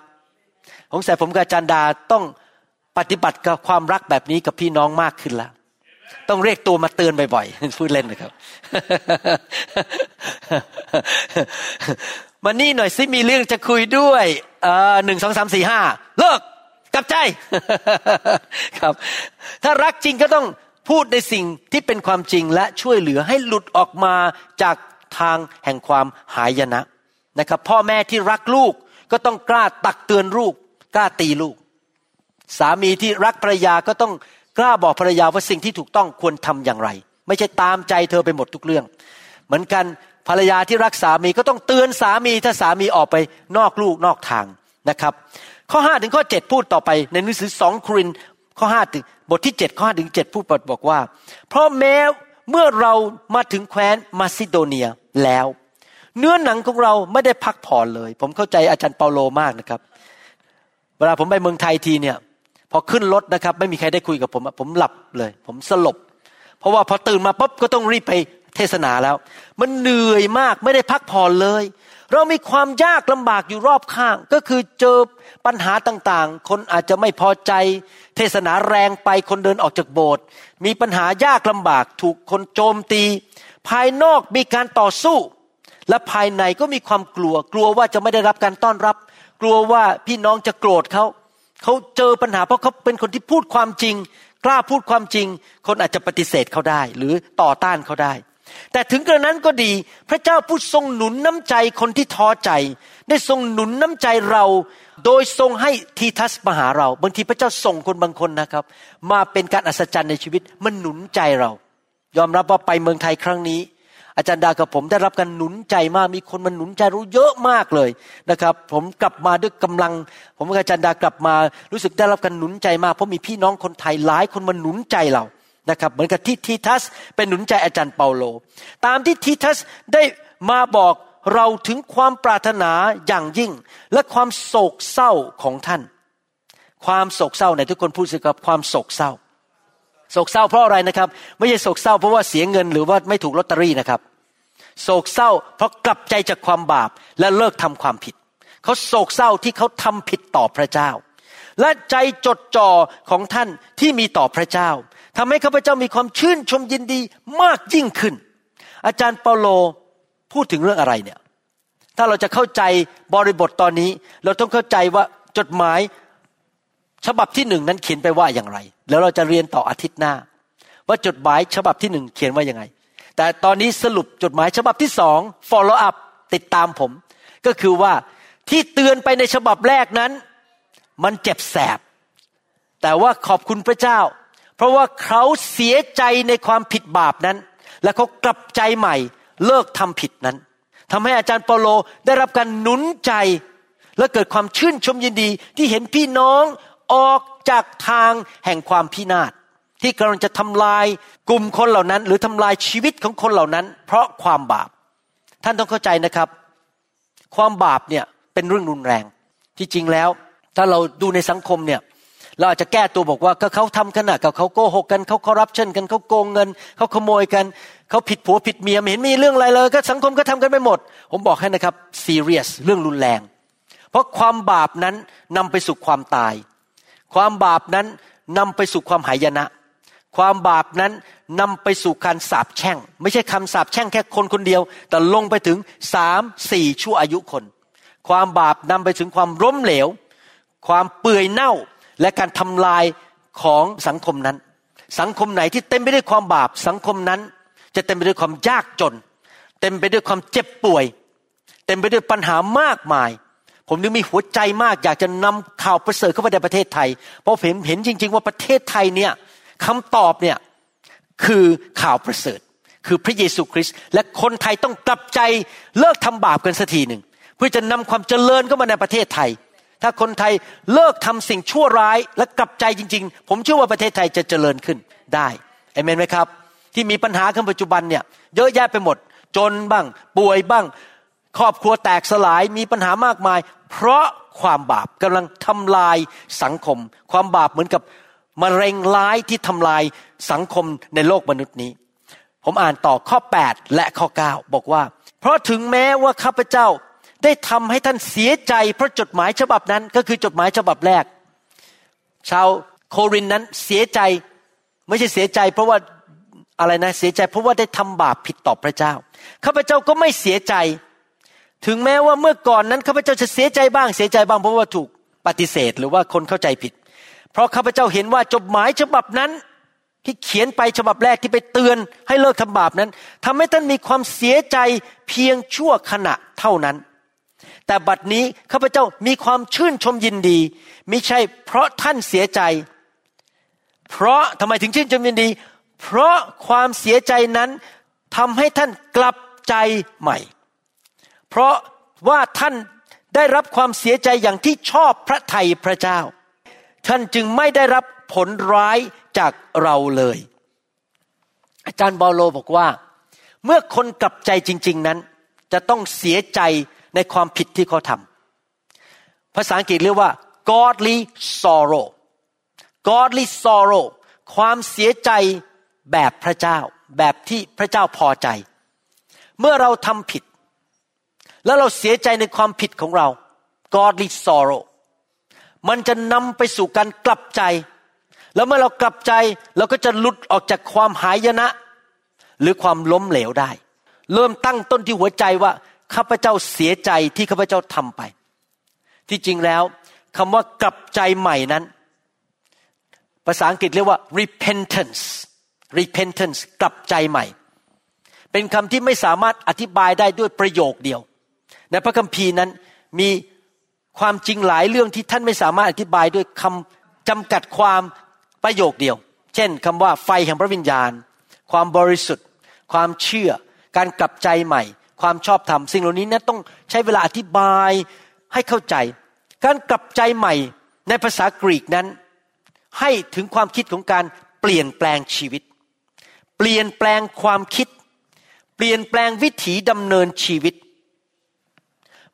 ผมใส่ผมกับอาจารย์ดาต้องปฏิบัติกับความรักแบบนี้กับพี่น้องมากขึ้นแล้ว ต้องเรียกตัวมาเตือนบ่อยๆพูดเล่นนะครับ มานี่หน่อยสิมีเรื่องจะคุยด้วยหนึ่งสองสามสี่ห้าเลิก กลับใจครับ ถ้ารักจริงก็ต้องพูดในสิ่งที่เป็นความจริงและช่วยเหลือให้หลุดออกมาจากทางแห่งความหายนะนะครับ พ่อแม่ที่รักลูกก็ต้องกล้าตักเตือนลูก กล้าตีลูก สามีที่รักภรรยาก็ต้องกล้าบอกภรรยาว่าสิ่งที่ถูกต้องควรทำอย่างไร ไม่ใช่ตามใจเธอไปหมดทุกเรื่อง เหมือนกันภรรยาที่รักสามีก็ต้องเตือนสามีถ้าสามีออกไปนอกลูกนอกทางนะครับ ข้อห้าถึงข้อเจ็ดพูดต่อไปในหนังสือสองครินข้อห้าถึงบทที่เจ็ดข้อห้าถึงเจ็ดพูดบอกว่า เพราะแม้เมื่อเรามาถึงแคว้นมาซิโดเนียแล้ว เนื้อหนังของเราไม่ได้พักผ่อนเลย ผมเข้าใจอาจารย์เปาโลมากนะครับ เวลาผมไปเมืองไทยทีเนี่ย พอขึ้นรถนะครับ ไม่มีใครได้คุยกับผมผมหลับเลย ผมสลบ เพราะว่าพอตื่นมาปุ๊บก็ต้องรีบไปเทศนาแล้ว มันเหนื่อยมากไม่ได้พักผ่อนเลย เรามีความยากลำบากอยู่รอบข้าง ก็คือเจอปัญหาต่างๆ คนอาจจะไม่พอใจ เทศนาแรงไปคนเดินออกจากโบสถ์มีปัญหายากลำบากถูกคนโจมตี ภายนอกมีการต่อสู้ และภายในก็มีความกลัว กลัวว่าจะไม่ได้รับการต้อนรับ กลัวว่าพี่น้องจะโกรธเขาเขาเจอปัญหาเพราะเขาเป็นคนที่พูดความจริง กล้าพูดความจริง คนอาจจะปฏิเสธเขาได้ หรือต่อต้านเขาได้ แต่ถึงกระนั้นก็ดี พระเจ้าผู้ทรงหนุนน้ำใจคนที่ท้อใจ ได้ทรงหนุนน้ำใจเรา โดยทรงให้ทีทัสมาหาเรา บางทีพระเจ้าส่งคนบางคนนะครับ มาเป็นการอัศจรรย์ในชีวิตมันหนุนใจเรา ยอมรับว่าไปเมืองไทยครั้งนี้ อาจารย์ดากับผมได้รับการหนุนใจมากมีคนมาหนุนใจรู้เยอะมากเลยนะครับ ผมกลับมาด้วยกำลัง ผมกับอาจารย์ดากลับมา รู้สึกได้รับการหนุนใจมากเพราะมีพี่น้องคนไทยหลายคนมาหนุนใจเรา นะครับเหมือนกับที่ทีทัสเป็นหนุนใจอาจารย์เปาโล ตามที่ทีทัสได้มาบอกเราถึงความปรารถนาอย่างยิ่ง และความโศกเศร้าของท่าน ความโศกเศร้าในทุกคนพูดสิครับความโศกเศร้า โศกเศร้าเพราะอะไรนะครับ ไม่ใช่โศกเศร้าเพราะว่าเสียเงินหรือว่าไม่ถูกลอตเตอรี่นะครับ โศกเศร้า เพราะกลับใจจากความบาปและเลิกทำความผิด เขาโศกเศร้าที่เขาทำผิดต่อพระเจ้า และใจจดจ่อของท่านที่มีต่อพระเจ้า ทำให้ข้าพเจ้ามีความชื่นชมยินดีมากยิ่งขึ้น อาจารย์เปาโลพูดถึงเรื่องอะไรเนี่ย ถ้าเราจะเข้าใจบริบทตอนนี้ เราต้องเข้าใจว่าจดหมายฉบับที่หนึ่งนั้นเขียนไปว่าอย่างไร แล้วเราจะเรียนต่ออาทิตย์หน้า ว่าจดหมายฉบับที่หนึ่งเขียนว่ายังไง แต่ตอนนี้สรุปจดหมายฉบับที่สอง follow up ติดตามผม ก็คือว่าที่เตือนไปในฉบับแรกนั้น มันเจ็บแสบ แต่ว่าขอบคุณพระเจ้า ราะว่าเขาเสียใจในความผิดบาปนั้น และเขากลับใจใหม่เลิกทำผิดนั้นทำให้อาจารย์เปโลได้รับการหนุนใจ และเกิดความชื่นชมยินดีที่เห็นพี่น้องออกจากทางแห่งความพินาศที่กำลังจะทำลายกลุ่มคนเหล่านั้น หรือทำลายชีวิตของคนเหล่านั้น เพราะความบาป ท่านต้องเข้าใจนะครับ ความบาปเนี่ยเป็นเรื่องรุนแรง ที่จริงแล้ว ถ้าเราดูในสังคมเนี่ย เราอาจจะแก้ตัวบอกว่าก็เขาทำกันนะกับเขาโกหกกันเขาคอร์รัปชันกันเขาโกงเงินเขาขโมยกันเขาผิดผัวผิดเมียไม่เห็นมีเรื่องอะไรเลย ก็สังคมก็ทำกันไปหมด ผมบอกให้นะครับซีเรียสเรื่องรุนแรง เพราะความบาปนั้นนำไปสู่ความตาย ความบาปนั้นนำไปสู่ความหายนะ ความบาปนั้นนำไปสู่การสาปแช่ง ไม่ใช่คำสาปแช่งแค่คนคนเดียว แต่ลงไปถึงสามสี่ชั่วอายุคน ความบาปนำไปถึงความล้มเหลว ความเปื่อยเน่า และการทำลายของสังคมนั้น สังคมไหนที่เต็มไปด้วยความบาปสังคมนั้น จะเต็มไปด้วยความยากจน เต็มไปด้วยความเจ็บป่วย เต็มไปด้วยปัญหามากมาย ผมนึกมีหัวใจมากอยากจะนำข่าวประเสริฐเข้ามาในประเทศไทย เพราะเห็นเห็นจริง ๆ ว่าประเทศไทยเนี่ยคำตอบเนี่ยคือข่าวประเสริฐ คือพระเยซูคริสต์และคนไทยต้องกลับใจเลิกทำบาปกันสักทีหนึ่งเพื่อจะนำความเจริญเข้ามาในประเทศไทย ถ้าคนไทยเลิกทำสิ่งชั่วร้ายและกลับใจจริง ๆ ผมเชื่อว่าประเทศไทยจะเจริญขึ้นได้เอเมนไหมครับ ที่มีปัญหาขึ้นปัจจุบันเนี่ยเยอะแยะไปหมด จนบ้าง ป่วยบ้าง ครอบครัวแตกสลายมีปัญหามากมาย เพราะความบาปกำลังทำลายสังคม ความบาปเหมือนกับมะเร็งร้ายที่ทำลายสังคมในโลกมนุษย์นี้ ผมอ่านต่อข้อ 8 และข้อ 9 บอกว่า เพราะถึงแม้ว่าข้าพเจ้า ได้ทำให้ท่านเสียใจเพราะจดหมายฉบับนั้นก็คือจดหมายฉบับแรก ชาวโครินนั้นเสียใจไม่ใช่เสียใจ เพราะว่าอะไรนะเสียใจ เพราะว่าได้ทำบาปผิดต่อพระเจ้าข้าพเจ้าก็ไม่เสียใจ ถึงแม้ว่าเมื่อก่อนนั้นข้าพเจ้าจะเสียใจบ้างเสียใจบ้างเพราะว่าถูกปฏิเสธหรือว่าคนเข้าใจผิด เพราะข้าพเจ้าเห็นว่าจดหมายฉบับนั้นที่เขียนไปฉบับแรกที่ไปเตือนให้เลิกทำบาปนั้นทำให้ท่านมีความเสียใจเพียงชั่วขณะเท่านั้น แต่บัดนี้ข้าพเจ้ามีความชื่นชมยินดีไม่ใช่เพราะท่านเสียใจ เพราะทำไมถึงชื่นชมยินดี เพราะความเสียใจนั้นทำให้ท่านกลับใจใหม่ เพราะว่าท่านได้รับความเสียใจอย่างที่ชอบพระไทยพระเจ้า ท่านจึงไม่ได้รับผลร้ายจากเราเลย อาจารย์บอโลบอกว่า เมื่อคนกลับใจจริง ๆนั้น จะต้องเสียใจ ในความผิดที่เขาทำภาษาอังกฤษเรียกว่า godly sorrow godly sorrow ความเสียใจแบบพระเจ้า แบบที่พระเจ้าพอใจ เมื่อเราทำผิด แล้วเราเสียใจในความผิดของเรา godly sorrow มันจะนำไปสู่การกลับใจ แล้วเมื่อเรากลับใจเราก็จะหลุดออกจากความหายนะ หรือความล้มเหลวได้ เริ่มตั้งต้นที่หัวใจว่า ข้าพเจ้าเสียใจที่ข้าพเจ้าทำไป ที่จริงแล้วคำว่ากลับใจใหม่นั้น ภาษาอังกฤษเรียกว่า repentance repentance กลับใจใหม่ เป็นคำที่ไม่สามารถอธิบายได้ด้วยประโยคเดียว ในพระคัมภีร์นั้นมีความจริงหลายเรื่องที่ท่านไม่สามารถอธิบายด้วยคำจำกัดความประโยคเดียว เช่นคำว่าไฟแห่งพระวิญญาณ ความบริสุทธิ์ ความเชื่อ การกลับใจใหม่ ความชอบธรรมสิ่งเหล่านี้นะต้องใช้เวลาอธิบายให้เข้าใจ การกลับใจใหม่ในภาษากรีกนั้น ให้ถึงความคิดของการเปลี่ยนแปลงชีวิต เปลี่ยนแปลงความคิด เปลี่ยนแปลงวิถีดำเนินชีวิต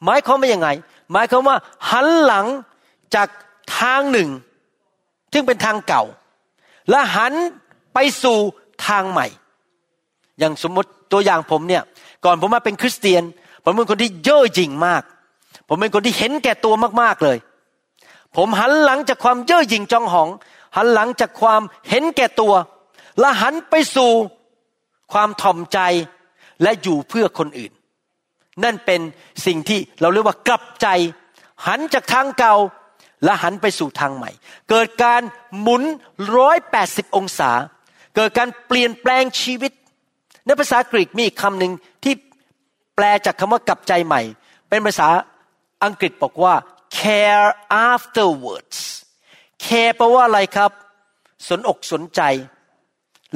หมายความว่ายังไง หมายความว่าหันหลังจากทางหนึ่ง ซึ่งเป็นทางเก่า และหันไปสู่ทางใหม่ อย่างสมมติตัวอย่างผมเนี่ย ก่อนผมมาเป็นคริสเตียน ผมเป็นคนที่เย่อหยิ่งมาก ผมเป็นคนที่เห็นแก่ตัวมากๆเลย ผมหันหลังจากความเย่อหยิ่งจองหอง หันหลังจากความเห็นแก่ตัว และหันไปสู่ความถ่อมใจและอยู่เพื่อคนอื่น นั่นเป็นสิ่งที่เราเรียกว่ากลับใจ หันจากทางเก่าและหันไปสู่ทางใหม่ เกิดการหมุนร้อยแปดสิบองศา เกิดการเปลี่ยนแปลงชีวิต ในภาษากรีกมีคำหนึ่งที่แปลจากคำว่ากลับใจใหม่ เป็นภาษาอังกฤษบอกว่า care afterwards care แปลว่าอะไรครับ สนอกสนใจ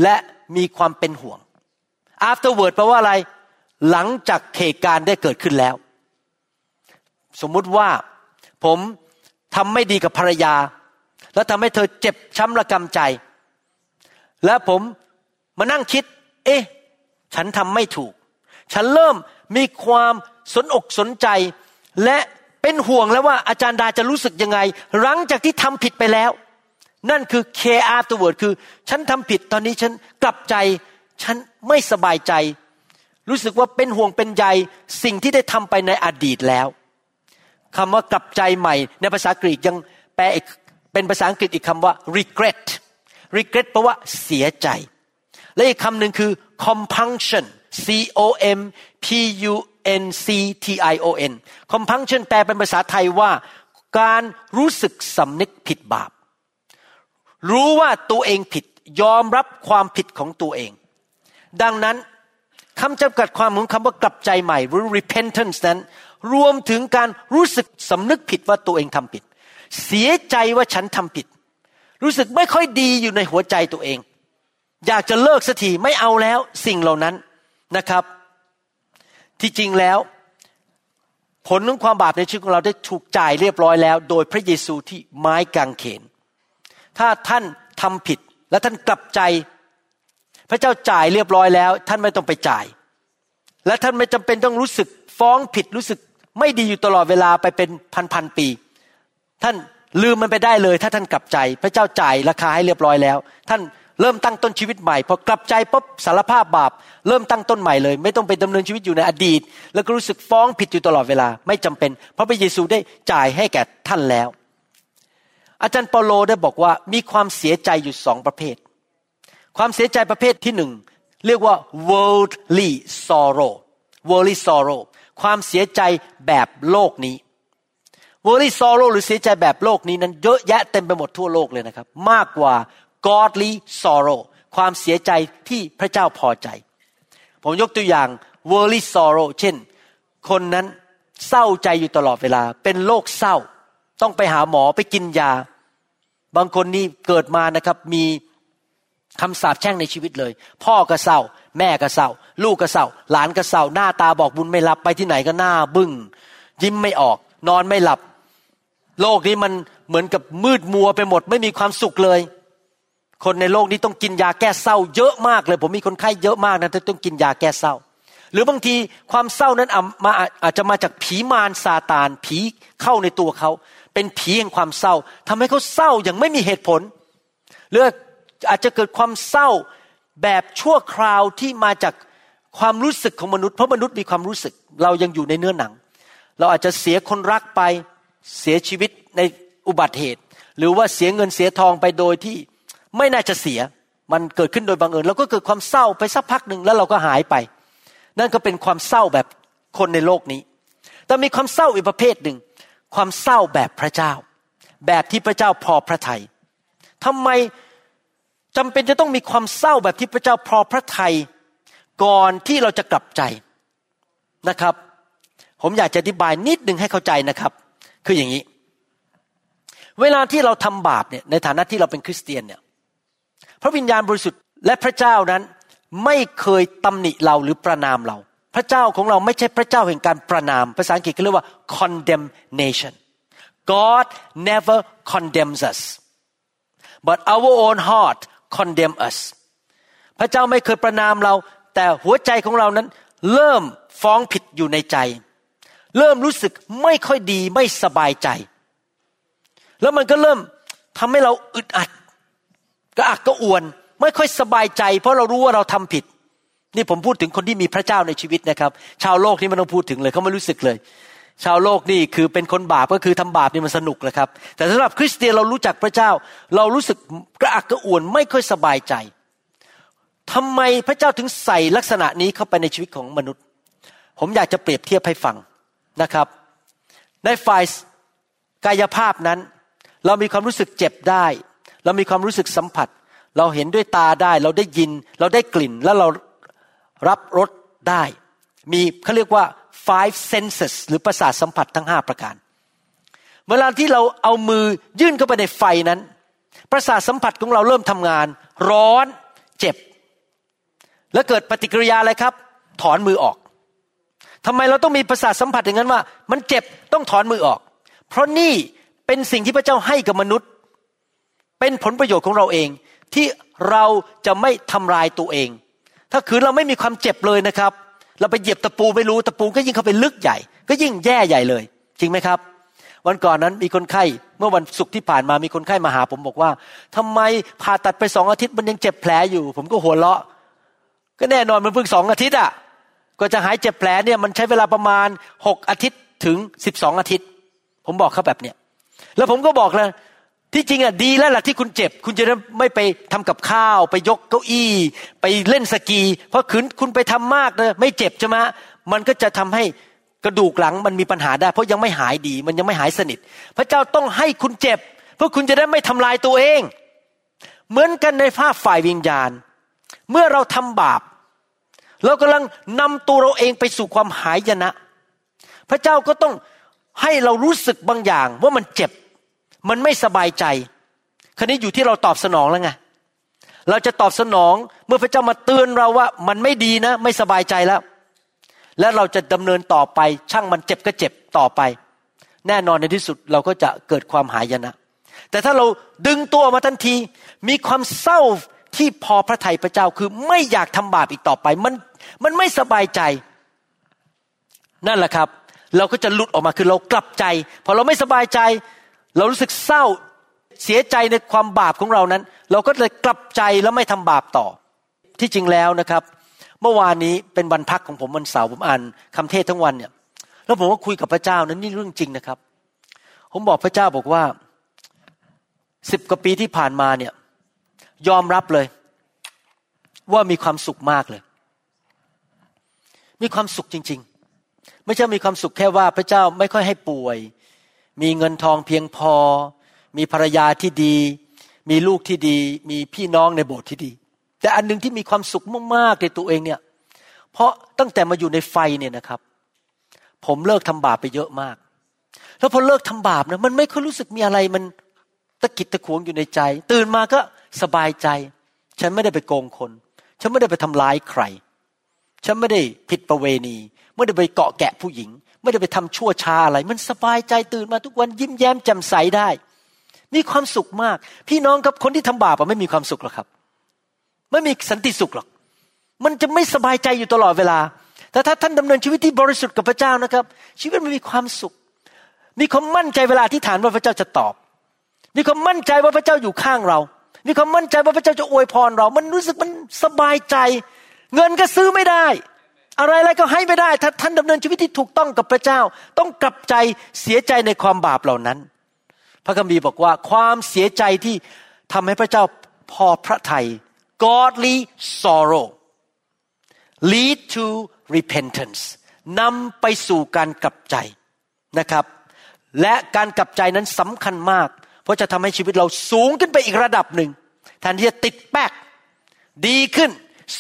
และมีความเป็นห่วง afterward แปลว่าอะไร หลังจากเหตุการณ์ได้เกิดขึ้นแล้ว สมมุติว่าผมทำไม่ดีกับภรรยา แล้วทำให้เธอเจ็บช้ำระกำใจ แล้วผมมานั่งคิด เอ๊ะ ฉันทำไม่ถูก ฉันเริ่มมีความสนอกสนใจ และเป็นห่วงแล้วว่าอาจารย์ดาจะรู้สึกยังไง หลังจากที่ทำผิดไปแล้ว นั่นคือ care afterward คือ ฉันทำผิดตอนนี้ฉันกลับใจ ฉันไม่สบายใจ รู้สึกว่าเป็นห่วงเป็นใยสิ่งที่ได้ทำไปในอดีตแล้วคำว่ากลับใจใหม่ ในภาษากรีกยังแปลเป็นภาษาอังกฤษอีกคำว่า regret regret แปลว่าเสียใจ และอีกคำหนึ่งคือ compunction c o m p u n c t i o n compunction แปลเป็นภาษาไทยว่า การรู้สึกสำนึกผิดบาป รู้ว่าตัวเองผิดยอมรับความผิดของตัวเอง ดังนั้นคำจำกัดความของคำว่ากลับใจใหม่หรือ repentance นั้น รวมถึงการรู้สึกสำนึกผิดว่าตัวเองทำผิด เสียใจว่าฉันทำผิด รู้สึกไม่ค่อยดีอยู่ในหัวใจตัวเอง อยากจะเลิกสักทีไม่เอาแล้วสิ่งเหล่านั้นนะครับ ที่จริงแล้ว ผลของความบาปในชีวิตของเราได้ถูกจ่ายเรียบร้อยแล้ว โดยพระเยซูที่ไม้กางเขน ถ้าท่านทำผิดและท่านกลับใจ พระเจ้าจ่ายเรียบร้อยแล้ว ท่านไม่ต้องไปจ่าย และท่านไม่จำเป็นต้องรู้สึกฟ้องผิดรู้สึกไม่ดีอยู่ตลอดเวลาไปเป็นพันพันปี ท่านลืมมันไปได้เลย ถ้าท่านกลับใจ พระเจ้าจ่ายราคาให้เรียบร้อยแล้ว ท่าน เริ่มตั้งต้นชีวิตใหม่พอกลับใจปุ๊บสารภาพบาป เริ่มตั้งต้นใหม่เลย ไม่ต้องไปดำเนินชีวิตอยู่ในอดีต แล้วก็รู้สึกฟ้องผิดอยู่ตลอดเวลาไม่จำเป็น เพราะพระเยซูได้จ่ายให้แก่ท่านแล้ว อาจารย์เปาโลได้บอกว่ามีความเสียใจอยู่สองประเภท ความเสียใจประเภทที่หนึ่งเรียกว่า worldly sorrow worldly sorrow ความเสียใจแบบโลกนี้ worry sorrow หรือเสียใจแบบโลกนี้นั้นเยอะแยะเต็มไปหมดทั่วโลกเลยนะครับ มากกว่า godly sorrow ความเสียใจที่พระเจ้าพอใจ ผมยกตัวอย่าง worry sorrow เช่น คนนั้นเศร้าใจอยู่ตลอดเวลา เป็นโรคเศร้า ต้องไปหาหมอไปกินยา บางคนนี่เกิดมานะครับมีคำสาปแช่งในชีวิตเลย พ่อก็เศร้า แม่ก็เศร้า ลูกก็เศร้า หลานก็เศร้า หน้าตาบอกบุญไม่รับไปที่ไหนก็หน้าบึง้ง ยิ้มไม่ออก นอนไม่หลับ โลกนี้มันเหมือนกับมืดมัวไปหมด ไม่มีความสุขเลย คนในโลกนี้ต้องกินยาแก้เศร้าเยอะมากเลย ผมมีคนไข้เยอะมากนะที่ต้องกินยาแก้เศร้า หรือบางทีความเศร้านั้นมาอาจจะมาจากผีมารซาตานผีเข้าในตัวเขา เป็นผีแห่งความเศร้าทำให้เขาเศร้าอย่างไม่มีเหตุผล หรืออาจจะเกิดความเศร้าแบบชั่วคราวที่มาจากความรู้สึกของมนุษย์เพราะมนุษย์มีความรู้สึก เรายังอยู่ในเนื้อหนัง เราอาจจะเสียคนรักไปเสียชีวิตในอุบัติเหตุ หรือว่าเสียเงินเสียทองไปโดยที่ ไม่น่าจะเสีย มันเกิดขึ้นโดยบังเอิญเราก็เกิดความเศร้าไปสักพักหนึ่งแล้วเราก็หายไป นั่นก็เป็นความเศร้าแบบคนในโลกนี้ แต่มีความเศร้าอีกประเภทหนึ่ง ความเศร้าแบบพระเจ้า แบบที่พระเจ้าพอพระทยัยทำไมจำเป็นจะต้องมีความเศร้าแบบที่พระเจ้าพอพระทัยก่อนที่เราจะกลับใจนะครับ ผมอยากจะอธิบายนิดหนึ่งให้เข้าใจนะครับ คืออย่างนี้ เวลาที่เราทำบาปเนี่ยในฐานะที่เราเป็นคริสเตียนเนี่ย พระวิญญาณบริสุทธิ์และพระเจ้านั้นไม่เคยตำหนิเราหรือประนามเรา พระเจ้าของเราไม่ใช่พระเจ้าแห่งการประนาม ภาษาอังกฤษเขาเรียกว่า condemnation God never condemns us but our own heart condemn us พระเจ้าไม่เคยประนามเรา แต่หัวใจของเรานั้น เริ่มฟ้องผิดอยู่ในใจ เริ่มรู้สึกไม่ค่อยดีไม่สบายใจ แล้วมันก็เริ่มทำให้เราอึดอัด กระอักกระอ่วนไม่ค่อยสบายใจ เพราะเรารู้ว่าเราทำผิด นี่ผมพูดถึงคนที่มีพระเจ้าในชีวิตนะครับ ชาวโลกนี่มันต้องพูดถึงเลยเขาไม่รู้สึกเลย ชาวโลกนี่คือเป็นคนบาปก็คือทำบาปนี่มันสนุกเลยครับ แต่สำหรับคริสเตียนเรารู้จักพระเจ้า เรารู้สึกกระอักกระอ่วนไม่ค่อยสบายใจทำไมพระเจ้าถึงใส่ลักษณะนี้เข้าไปในชีวิตของมนุษย์ ผมอยากจะเปรียบเทียบให้ฟังนะครับ ในฝ่ายกายภาพนั้น เรามีความรู้สึกเจ็บได้ เรามีความรู้สึกสัมผัส เราเห็นด้วยตาได้ เราได้ยิน เราได้กลิ่น แล้วเรารับรสได้ มีเขาเรียกว่า five senses หรือประสาทสัมผัสทั้งห้าประการ เวลาที่เราเอามือยื่นเข้าไปในไฟนั้น ประสาทสัมผัสของเราเริ่มทำงาน ร้อน เจ็บ แล้วเกิดปฏิกิริยาอะไรครับ ถอนมือออกทำไมเราต้องมีประสาทสัมผัสอย่างนั้นว่า มันเจ็บต้องถอนมือออก เพราะนี่เป็นสิ่งที่พระเจ้าให้กับมนุษย์ เป็นผลประโยชน์ของเราเองที่เราจะไม่ทำลายตัวเอง ถ้าคือเราไม่มีความเจ็บเลยนะครับ เราไปเหยียบตะปูไม่รู้ตะปูก็ยิ่งเข้าไปลึกใหญ่ ก็ยิ่งแย่ใหญ่เลย จริงไหมครับ วันก่อนนั้นมีคนไข้เมื่อวันศุกร์ที่ผ่านมามีคนไข้มาหาผมบอกว่าทำไมผ่าตัดไปสองอาทิตย์มันยังเจ็บแผลอยู่ ผมก็หัวเราะ ก็แน่นอนมันเพิ่งสองอาทิตย์อะก็จะหายเจ็บแผลเนี่ยมันใช้เวลาประมาณหกอาทิตย์ถึงสิบสองอาทิตย์ ผมบอกเขาแบบเนี้ยแล้วผมก็บอกเลย ที่จริงอะดีแล้วล่ะที่คุณเจ็บ คุณจะไม่ไปทำกับข้าว ไปยกเก้าอี้ ไปเล่นสกี เพราะขืนคุณไปทำมากเลยไม่เจ็บใช่ไหมมันก็จะทำให้กระดูกหลังมันมีปัญหาได้ เพราะยังไม่หายดี มันยังไม่หายสนิท พระเจ้าต้องให้คุณเจ็บ เพื่อคุณจะได้ไม่ทำลายตัวเอง เหมือนกันในภาพฝ่ายวิญญาณ เมื่อเราทำบาป เรากำลังนำตัวเราเองไปสู่ความหายนะ พระเจ้าก็ต้องให้เรารู้สึกบางอย่างว่ามันเจ็บ มันไม่สบายใจ ครนี้อยู่ที่เราตอบสนองแล้วไงเราจะตอบสนองเมื่อพระเจ้ามาเตือนเราว่ามันไม่ดีนะ ไม่สบายใจแล้ว และเราจะดำเนินต่อไป ช่างมันเจ็บก็เจ็บต่อไป แน่นอนในที่สุดเราก็จะเกิดความหายนะ แต่ถ้าเราดึงตัวมาทันที มีความเศร้าที่พอพระทัยพระเจ้าคือไม่อยากทำบาปอีกต่อไป มันมันไม่สบายใจ นั่นแหละครับ เราก็จะหลุดออกมาคือเรากลับใจพอเราไม่สบายใจ เรารู้สึกเศร้าเสียใจในความบาปของเรานั้น เราก็เลยกลับใจแล้วไม่ทำบาปต่อ ที่จริงแล้วนะครับ เมื่อวานนี้เป็นวันพักของผมวันเสาร์ผมอ่านคำเทศทั้งวันเนี่ย แล้วผมก็คุยกับพระเจ้านั้นนี่เรื่องจริงนะครับ ผมบอกพระเจ้าบอกว่าสิบกว่าปีที่ผ่านมาเนี่ย ยอมรับเลย ว่ามีความสุขมากเลย มีความสุขจริง ๆ ไม่ใช่มีความสุขแค่ว่าพระเจ้าไม่ค่อยให้ป่วย มีเงินทองเพียงพอ มีภรรยาที่ดี มีลูกที่ดี มีพี่น้องในโบสถ์ที่ดี แต่อันหนึ่งที่มีความสุขมากๆในตัวเองเนี่ย เพราะตั้งแต่มาอยู่ในไฟเนี่ยนะครับ ผมเลิกทำบาปไปเยอะมาก แล้วพอเลิกทำบาปนะมันไม่ค่อยรู้สึกมีอะไรมันตะกิดตะขวงอยู่ในใจ ตื่นมาก็สบายใจ ฉันไม่ได้ไปโกงคน ฉันไม่ได้ไปทำร้ายใคร ฉันไม่ได้ผิดประเวณี ไม่ได้ไปเกาะแกะผู้หญิง ไม่ได้ไปทำชั่วช้าอะไร มันสบายใจตื่นมาทุกวันยิ้มแย้มแจ่มใสได้มีความสุขมาก พี่น้องกับคนที่ทำบาปไม่มีความสุขหรอกครับ ไม่มีสันติสุขหรอก มันจะไม่สบายใจอยู่ตลอดเวลา แต่ถ้าท่านดำเนินชีวิตที่บริสุทธิ์กับพระเจ้านะครับ ชีวิตมันมีความสุข มีความมั่นใจเวลาที่ฐานว่าพระเจ้าจะตอบ มีความมั่นใจว่าพระเจ้าอยู่ข้างเรา มีความมั่นใจว่าพระเจ้าจะอวยพรเรา มันรู้สึกมันสบายใจ เงินก็ซื้อไม่ได้ อะไรอะไรก็ให้ไม่ได้ ถ้าท่านดำเนินชีวิตที่ถูกต้องกับพระเจ้า ต้องกลับใจเสียใจในความบาปเหล่านั้น พระคัมภีร์บอกว่าความเสียใจที่ทำให้พระเจ้าพอพระทัย godly sorrow lead to repentance นำไปสู่การกลับใจนะครับ และการกลับใจนั้นสำคัญมาก เพราะจะทำให้ชีวิตเราสูงขึ้นไปอีกระดับหนึ่งแทนที่จะติดแป๊กดีขึ้น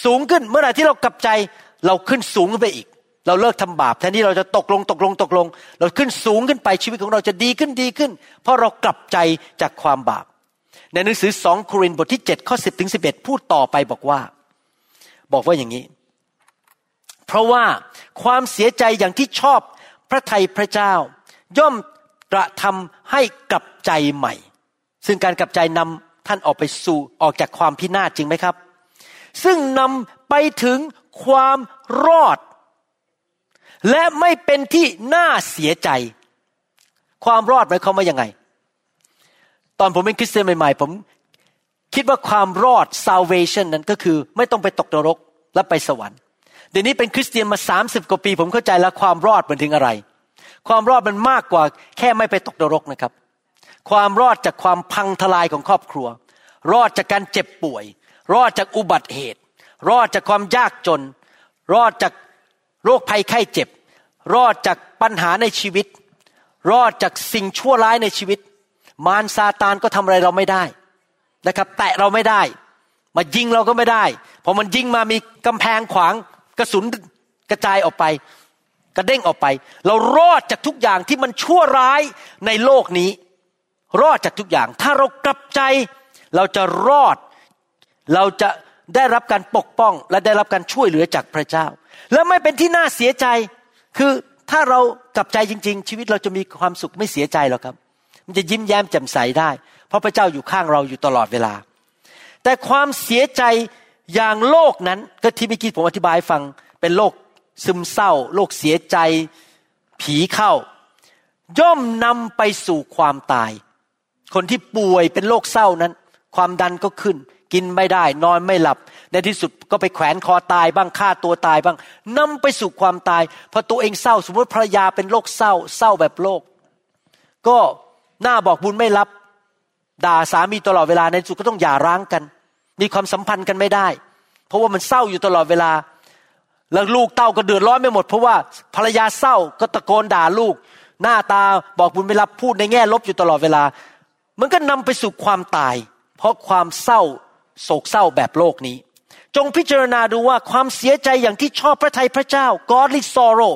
สูงขึ้นเมื่อไหร่ที่เรากลับใจ เราขึ้นสูงขึ้นไปอีก เราเลิกทำบาปแทนที่เราจะตกลงตกลงตกลง เราขึ้นสูงขึ้นไปชีวิตของเราจะดีขึ้นดีขึ้น เพราะเรากลับใจจากความบาป ในหนังสือสองโครินธ์บทที่7ข้อ10ถึง11 พูดต่อไปบอกว่า บอกว่าอย่างนี้ เพราะว่าความเสียใจอย่างที่ชอบพระทัยพระเจ้า ย่อมกระทำให้กลับใจใหม่ ซึ่งการกลับใจนำท่านออกไปสู่ออกจากความพินาศจริงไหมครับ ซึ่งนำไปถึง ความรอด และไม่เป็นที่น่าเสียใจ ความรอดหมายความว่ายังไง ตอนผมเป็นคริสเตียนใหม่ๆ ผมคิดว่าความรอด salvation นั้นก็คือไม่ต้องไปตกนรกและไปสวรรค์เดี๋ยวนี้เป็นคริสเตียนมาสามสิบกว่าปี ผมเข้าใจแล้วความรอดมันถึงอะไร ความรอดมันมากกว่าแค่ไม่ไปตกนรกนะครับ ความรอดจากความพังทลายของครอบครัว รอดจากการเจ็บป่วย รอดจากอุบัติเหตุ รอดจากความยากจน รอดจากโรคภัยไข้เจ็บ รอดจากปัญหาในชีวิต รอดจากสิ่งชั่วร้ายในชีวิต มารซาตานก็ทำอะไรเราไม่ได้นะครับ แตะเราไม่ได้ มายิงเราก็ไม่ได้พอมันยิงมามีกำแพงขวางกระสุนกระจายออกไป กระเด้งออกไป เรารอดจากทุกอย่างที่มันชั่วร้ายในโลกนี้ รอดจากทุกอย่าง ถ้าเรากลับใจ เราจะรอด เราจะ ได้รับการปกป้องและได้รับการช่วยเหลือจากพระเจ้า แล้วไม่เป็นที่น่าเสียใจ คือถ้าเรากลับใจจริง ๆ ชีวิตเราจะมีความสุขไม่เสียใจหรอกครับ มันจะยิ้มแย้มแจ่มใสได้ เพราะพระเจ้าอยู่ข้างเราอยู่ตลอดเวลา แต่ความเสียใจอย่างโลกนั้นก็ที่เมื่อกี้ผมอธิบายฟังเป็นโรคซึมเศร้าโรคเสียใจ ผีเข้า ย่อมนำไปสู่ความตาย คนที่ป่วยเป็นโรคเศร้านั้น ความดันก็ขึ้น กินไม่ได้ นอนไม่หลับ ในที่สุดก็ไปแขวนคอตายบ้างฆ่าตัวตายบ้างนำไปสู่ความตายพอตัวเองเศร้า สมมติภรรยาเป็นโรคเศร้า เศร้าแบบโรคก็หน้าบอกบุญไม่รับ ด่าสามีตลอดเวลาในที่สุดก็ต้องหย่าร้างกัน มีความสัมพันธ์กันไม่ได้ เพราะว่ามันเศร้าอยู่ตลอดเวลา แล้วลูกเต้าก็เดือดร้อนไม่หมด เพราะว่าภรรยาเศร้าก็ตะโกนด่าลูก หน้าตาบอกบุญไม่รับพูดในแง่ลบอยู่ตลอดเวลา มันก็นำไปสู่ความตาย เพราะความเศร้า โศกเศร้าแบบโลกนี้ จงพิจารณาดูว่าความเสียใจอย่างที่ชอบพระทัยพระเจ้า godly sorrow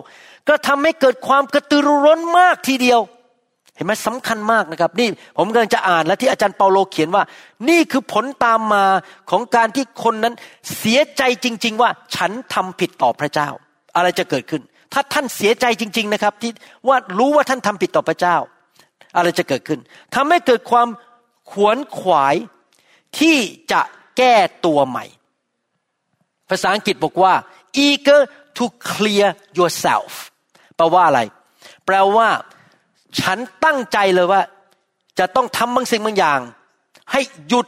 ก็ทำให้เกิดความกระตือรือร้นมากทีเดียว เห็นไหมสำคัญมากนะครับ นี่ผมกำลังจะอ่านและที่อาจารย์เปาโลเขียนว่า นี่คือผลตามมาของการที่คนนั้นเสียใจจริง ๆ ว่าฉันทำผิดต่อพระเจ้า อะไรจะเกิดขึ้น ถ้าท่านเสียใจจริง ๆ นะครับ ที่ว่ารู้ว่าท่านทำผิดต่อพระเจ้า อะไรจะเกิดขึ้นทำให้เกิดความขวนขวาย ที่จะแก้ตัวใหม่ ภาษาอังกฤษบอกว่า eager to clear yourself แปลว่าอะไร แปลว่า ฉันตั้งใจเลยว่า จะต้องทำบางสิ่งบางอย่าง ให้หยุด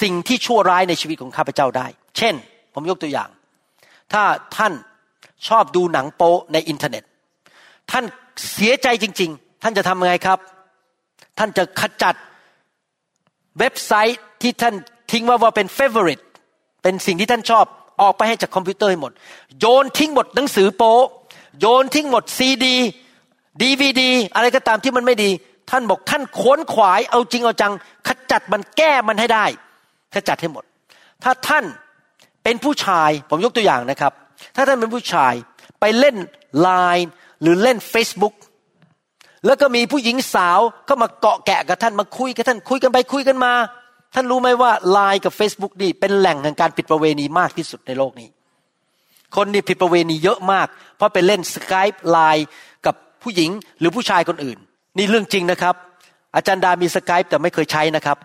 สิ่งที่ชั่วร้ายในชีวิตของข้าพเจ้าได้ เช่น ผมยกตัวอย่าง ถ้าท่านชอบดูหนังโป๊ในอินเทอร์เน็ต ท่านเสียใจจริง ๆ ท่านจะทำยังไงครับ ท่านจะขจัด เว็บไซต์ที่ท่านติ๊กไว้ว่าเป็น favorite เป็นสิ่งที่ท่านชอบออกไปให้จากคอมพิวเตอร์ให้หมด โยนทิ้งหมดหนังสือโป๊โยนทิ้งหมดซีดีดีวีดีอะไรก็ตามที่มันไม่ดี ท่านบอกท่านขวนขวายเอาจริงเอาจัง ขจัดมันแก้มันให้ได้ ขจัดให้หมด ถ้าท่านเป็นผู้ชายผมยกตัวอย่างนะครับ ถ้าท่านเป็นผู้ชายไปเล่นไลน์หรือเล่น Facebook แล้วก็มีผู้หญิงสาวเข้ามาเกาะแกะกับท่านมาคุยกับท่านคุยกันไปคุยกันมา ท่านรู้ไหมว่าไลน์กับ Facebook นี่เป็นแหล่งแห่งการผิดประเวณีมากที่สุดในโลกนี้ คนนี่ผิดประเวณีเยอะมาก เพราะไปเล่นสกายไลน์กับผู้หญิงหรือผู้ชายคนอื่น นี่เรื่องจริงนะครับ อาจารย์ดามีสกายแต่ไม่เคยใช้นะครับ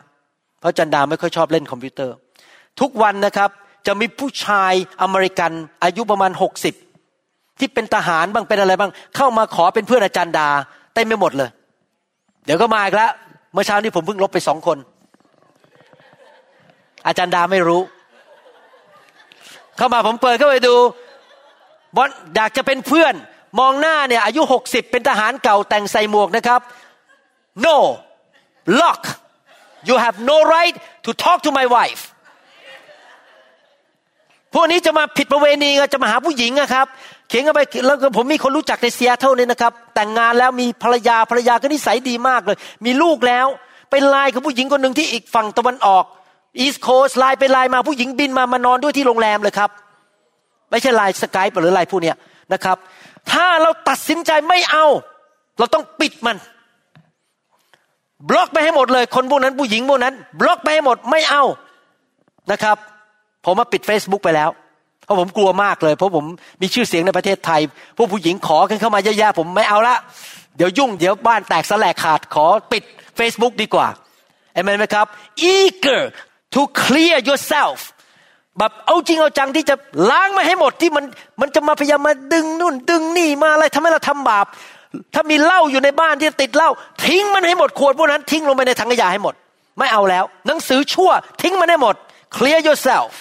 เพราะอาจารย์ดาไม่ค่อยชอบเล่นคอมพิวเตอร์ ทุกวันนะครับจะมีผู้ชายอเมริกันอายุประมาณหกสิบที่เป็นทหารบ้างเป็นอะไรบ้าง เข้ามาขอเป็นเพื่อนอาจารย์ดา เต็มไปหมดเลย เดี๋ยวก็มาอีกแล้วเมื่อเช้านี้ผมเพิ่งลบไปสองคน อาจารย์ดาไม่รู้ เข้ามาผมเปิดเข้าไปดูบอลอยากจะเป็นเพื่อน มองหน้าเนี่ย อายุหกสิบเป็นทหารเก่าแต่งใส่หมวกนะครับ no look you have no right to talk to my wife พวกนี้จะมาผิดประเวณีจะมาหาผู้หญิงนะครับ เขียนกันไปแล้วก็ผมมีคนรู้จักในเซียเท่านี้นะครับ แต่งงานแล้วมีภรรยาภรรยาก็นิสัยดีมากเลย มีลูกแล้วไปไลน์กับผู้หญิงคนหนึ่งที่อีกฝั่งตะวันออก East Coast ไลน์ไปไลน์มาผู้หญิงบินมามานอนด้วยที่โรงแรมเลยครับ ไม่ใช่ไลน์ Skype หรือไลน์พวกนี้เนี่ยนะครับ ถ้าเราตัดสินใจไม่เอา เราต้องปิดมัน บล็อกไปให้หมดเลย คนพวกนั้นผู้หญิงพวกนั้น บล็อกไปให้หมดไม่เอานะครับ ผมมาปิด Facebook ไปแล้ว เพราะผมกลัวมากเลย เพราะผมมีชื่อเสียงในประเทศไทย พวกผู้หญิงขอกันเข้ามาเยอะๆผมไม่เอาละ เดี๋ยวยุ่ง เดี๋ยวบ้านแตกสลายขาดขอปิด Facebook ดีกว่าเอเมนไหมครับ eager to clear yourself แบบเอาจริงเอาจังที่จะล้างมาให้หมดที่มันมันจะมาพยายามมาดึงนู่น ดึงนี่มาอะไรทำให้เราทำบาป ถ้ามีเหล้าอยู่ในบ้านที่ติดเหล้าทิ้งมันให้หมดขวดพวกนั้นทิ้งลงไปในถังขยะให้หมด ไม่เอาแล้ว หนังสือชั่ว ทิ้งมันให้หมด clear yourself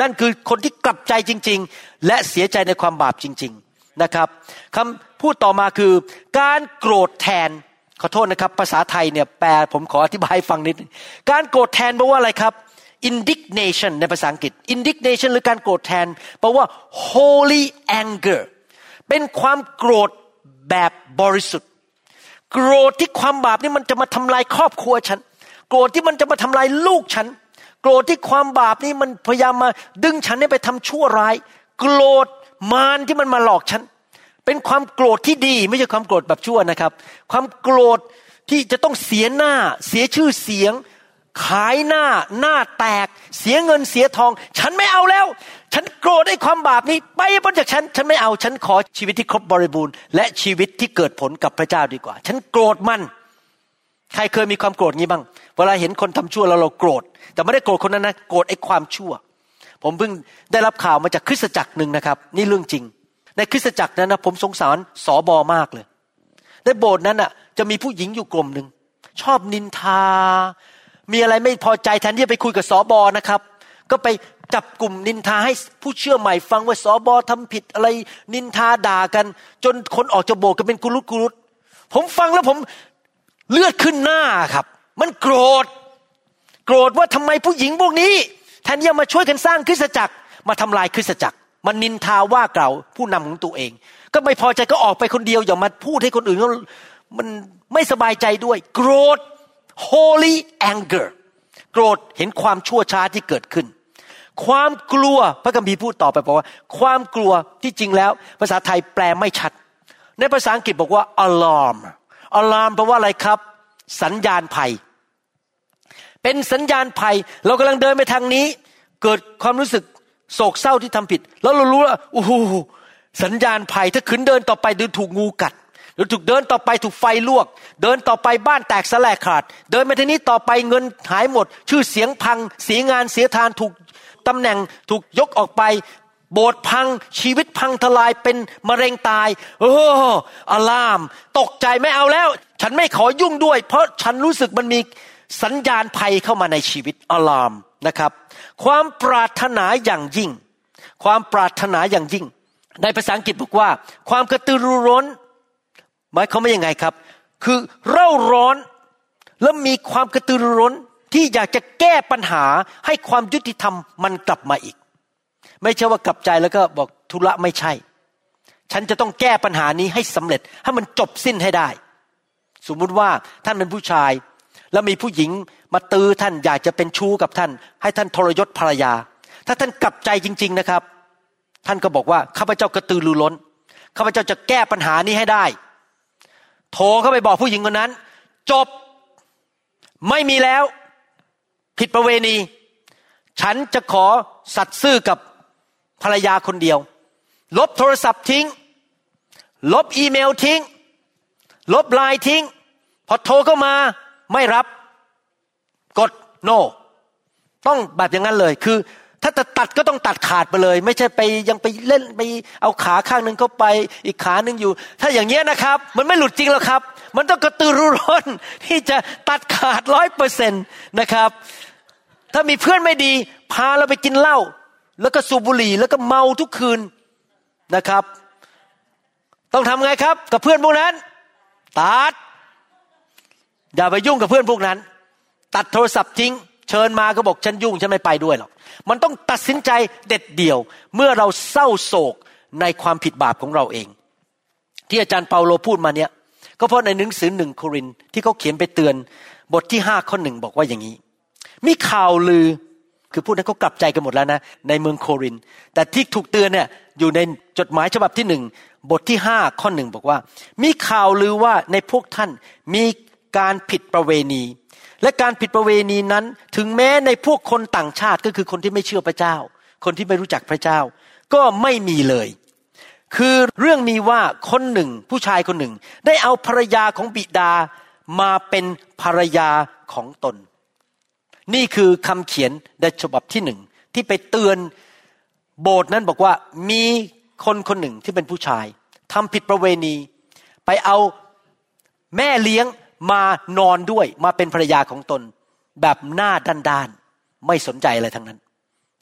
นั่นคือคนที่กลับใจจริง ๆ และเสียใจในความบาปจริง ๆนะครับคำพูดต่อมาคือ การโกรธแทนขอโทษนะครับ ภาษาไทยเนี่ยแปลผมขออธิบายฟังนิดการโกรธแทนแปลว่าอะไรครับ indignation ในภาษาอังกฤษ indignation หรือการโกรธแทนแปลว่า holy anger เป็นความโกรธแบบบริสุทธิ์ โกรธที่ความบาปนี่มันจะมาทำลายครอบครัวฉัน โกรธที่มันจะมาทำลายลูกฉัน โกรธที่ความบาปนี่มันพยายามมาดึงฉันให้ไปทำชั่วร้าย โกรธมารที่มันมาหลอกฉัน เป็นความโกรธที่ดี ไม่ใช่ความโกรธแบบชั่วนะครับ ความโกรธที่จะต้องเสียหน้า เสียชื่อเสียง ขายหน้าหน้าแตก เสียเงินเสียทอง ฉันไม่เอาแล้ว ฉันโกรธไอ้ความบาปนี้ ไปพ้นจากฉัน ฉันไม่เอาฉันขอชีวิตที่ครบบริบูรณ์และชีวิตที่เกิดผลกับพระเจ้าดีกว่า ฉันโกรธมัน ใครเคยมีความโกรธงี้บ้าง เวลาเห็นคนทำชั่วแล้วเราโกรธ แต่ไม่ได้โกรธคนนั้นนะโกรธไอ้ความชั่ว ผมเพิ่งได้รับข่าวมาจากคริสตจักรหนึ่งนะครับ นี่เรื่องจริง ในคริสตจักรนั้นนะผมสงสารสอบอมากเลย ในโบสถ์นั้นอะ จะมีผู้หญิงอยู่กลุ่มหนึ่งชอบนินทา มีอะไรไม่พอใจแทนที่จะไปคุยกับสอบอนะครับ ก็ไปจับกลุ่มนินทาให้ผู้เชื่อใหม่ฟังว่าสอบอทำผิดอะไรนินทาด่ากัน จนคนออกจากโบสถ์กันเป็นกุลุตกุลุตผมฟังแล้วผมเลือดขึ้นหน้าครับ มันโกรธ โกรธว่าทำไมผู้หญิงพวกนี้แทนที่จะมาช่วยกันสร้างคริสตจักรมาทำลายคริสตจักร มันนินทาว่ากล่าวผู้นำของตัวเอง ก็ไม่พอใจก็ออกไปคนเดียวอย่ามาพูดให้คนอื่นเขามันไม่สบายใจด้วย โกรธ holy anger โกรธเห็นความชั่วช้าที่เกิดขึ้น ความกลัวพระคัมภีร์พูดต่อไปบอกว่า ความกลัวที่จริงแล้ว ภาษาไทยแปลไม่ชัด ในภาษาอังกฤษบอกว่า alarm alarm แปลว่าอะไรครับ สัญญาณภัย เป็นสัญญาณภัย เรากำลังเดินไปทางนี้ เกิดความรู้สึกโศกเศร้าที่ทำผิด แล้วเรารู้ว่าโอ้โหสัญญาณภัย ถ้าขืนเดินต่อไปเดินถูกงูกัดหรือถูกเดินต่อไปถูกไฟลวก เดินต่อไปบ้านแตกสลายขาด เดินไปทีนี้ต่อไปเงินหายหมด ชื่อเสียงพังเสียงานเสียทานถูกตำแหน่งถูกยกออกไป โบสถ์พังชีวิตพังทลายเป็นมะเร็งตาย โอ้อาราม ตกใจไม่เอาแล้ว ฉันไม่ขอยุ่งด้วย เพราะฉันรู้สึกมันมี สัญญาณภัยเข้ามาในชีวิตอารามนะครับ ความปรารถนาอย่างยิ่ง ความปรารถนาอย่างยิ่ง ในภาษาอังกฤษบอกว่า ความกระตือรือร้นหมายความว่ายังไงครับ คือเร่าร้อนแล้วมีความกระตือรือร้นที่อยากจะแก้ปัญหาให้ความยุติธรรมมันกลับมาอีก ไม่ใช่ว่ากลับใจแล้วก็บอกธุระไม่ใช่ ฉันจะต้องแก้ปัญหานี้ให้สำเร็จให้มันจบสิ้นให้ได้ สมมุติว่าท่านเป็นผู้ชาย แล้วมีผู้หญิงมาตื้อท่านอยากจะเป็นชู้กับท่าน ให้ท่านทรยศภรรยา ถ้าท่านกลับใจจริง ๆนะครับ ท่านก็บอกว่าข้าพเจ้ากระตือรือร้นข้าพเจ้าจะแก้ปัญหานี้ให้ได้ โทรเข้าไปบอกผู้หญิงคนนั้น จบไม่มีแล้ว ผิดประเวณี ฉันจะขอสัตซ์ซื่อกับภรรยาคนเดียว ลบโทรศัพท์ทิ้ง ลบอีเมลทิ้ง ลบไลน์ทิ้ง พอโทรเข้ามา ไม่รับกด no ต้องแบบอย่างนั้นเลยคือ ถ้าจะตัดก็ต้องตัดขาดไปเลย ไม่ใช่ไปยังไปเล่นไปเอาขาข้างหนึ่งเข้าไปอีกขาหนึ่งอยู่ ถ้าอย่างเงี้ยนะครับ มันไม่หลุดจริงหรอกครับ มันต้องกระตือรือร้นที่จะตัดขาดร้อยเปอร์เซ็นต์นะครับ ถ้ามีเพื่อนไม่ดี พาเราไปกินเหล้าแล้วก็สูบบุหรี่แล้วก็เมาทุกคืนนะครับ ต้องทำไงครับ กับเพื่อนพวกนั้นตัด อย่าไปยุ่งกับเพื่อนพวกนั้น ตัดโทรศัพท์ทิ้ง เชิญมาก็บอกฉันยุ่งฉันไม่ไปด้วยหรอกมันต้องตัดสินใจเด็ดเดี่ยว เมื่อเราเศร้าโศกในความผิดบาปของเราเอง ที่อาจารย์เปาโลพูดมาเนี่ย ก็เพราะในหนังสือหนึ่งโครินที่เขาเขียนไปเตือนบทที่ห้าข้อหนึ่งบอกว่าอย่างนี้ มีข่าวลือคือพูดนั้นเขากลับใจกันหมดแล้วนะ ในเมืองโคริน แต่ที่ถูกเตือนเนี่ยอยู่ในจดหมายฉบับที่หนึ่งบทที่ห้าข้อหนึ่งบอกว่า มีข่าวลือว่าในพวกท่านมี การผิดประเวณี และการผิดประเวณีนั้น ถึงแม้ในพวกคนต่างชาติก็คือคนที่ไม่เชื่อพระเจ้า คนที่ไม่รู้จักพระเจ้า ก็ไม่มีเลย คือเรื่องมีว่าคนหนึ่งผู้ชายคนหนึ่ง ได้เอาภรรยาของบิดามาเป็นภรรยาของตน นี่คือคำเขียนในฉบับที่หนึ่งที่ไปเตือนโบสถ์นั้นบอกว่ามีคนคนหนึ่งที่เป็นผู้ชายทำผิดประเวณี ไปเอาแม่เลี้ยง มานอนด้วยมาเป็นภรรยาของตน แบบหน้าด้านด้านไม่สนใจอะไรทั้งนั้น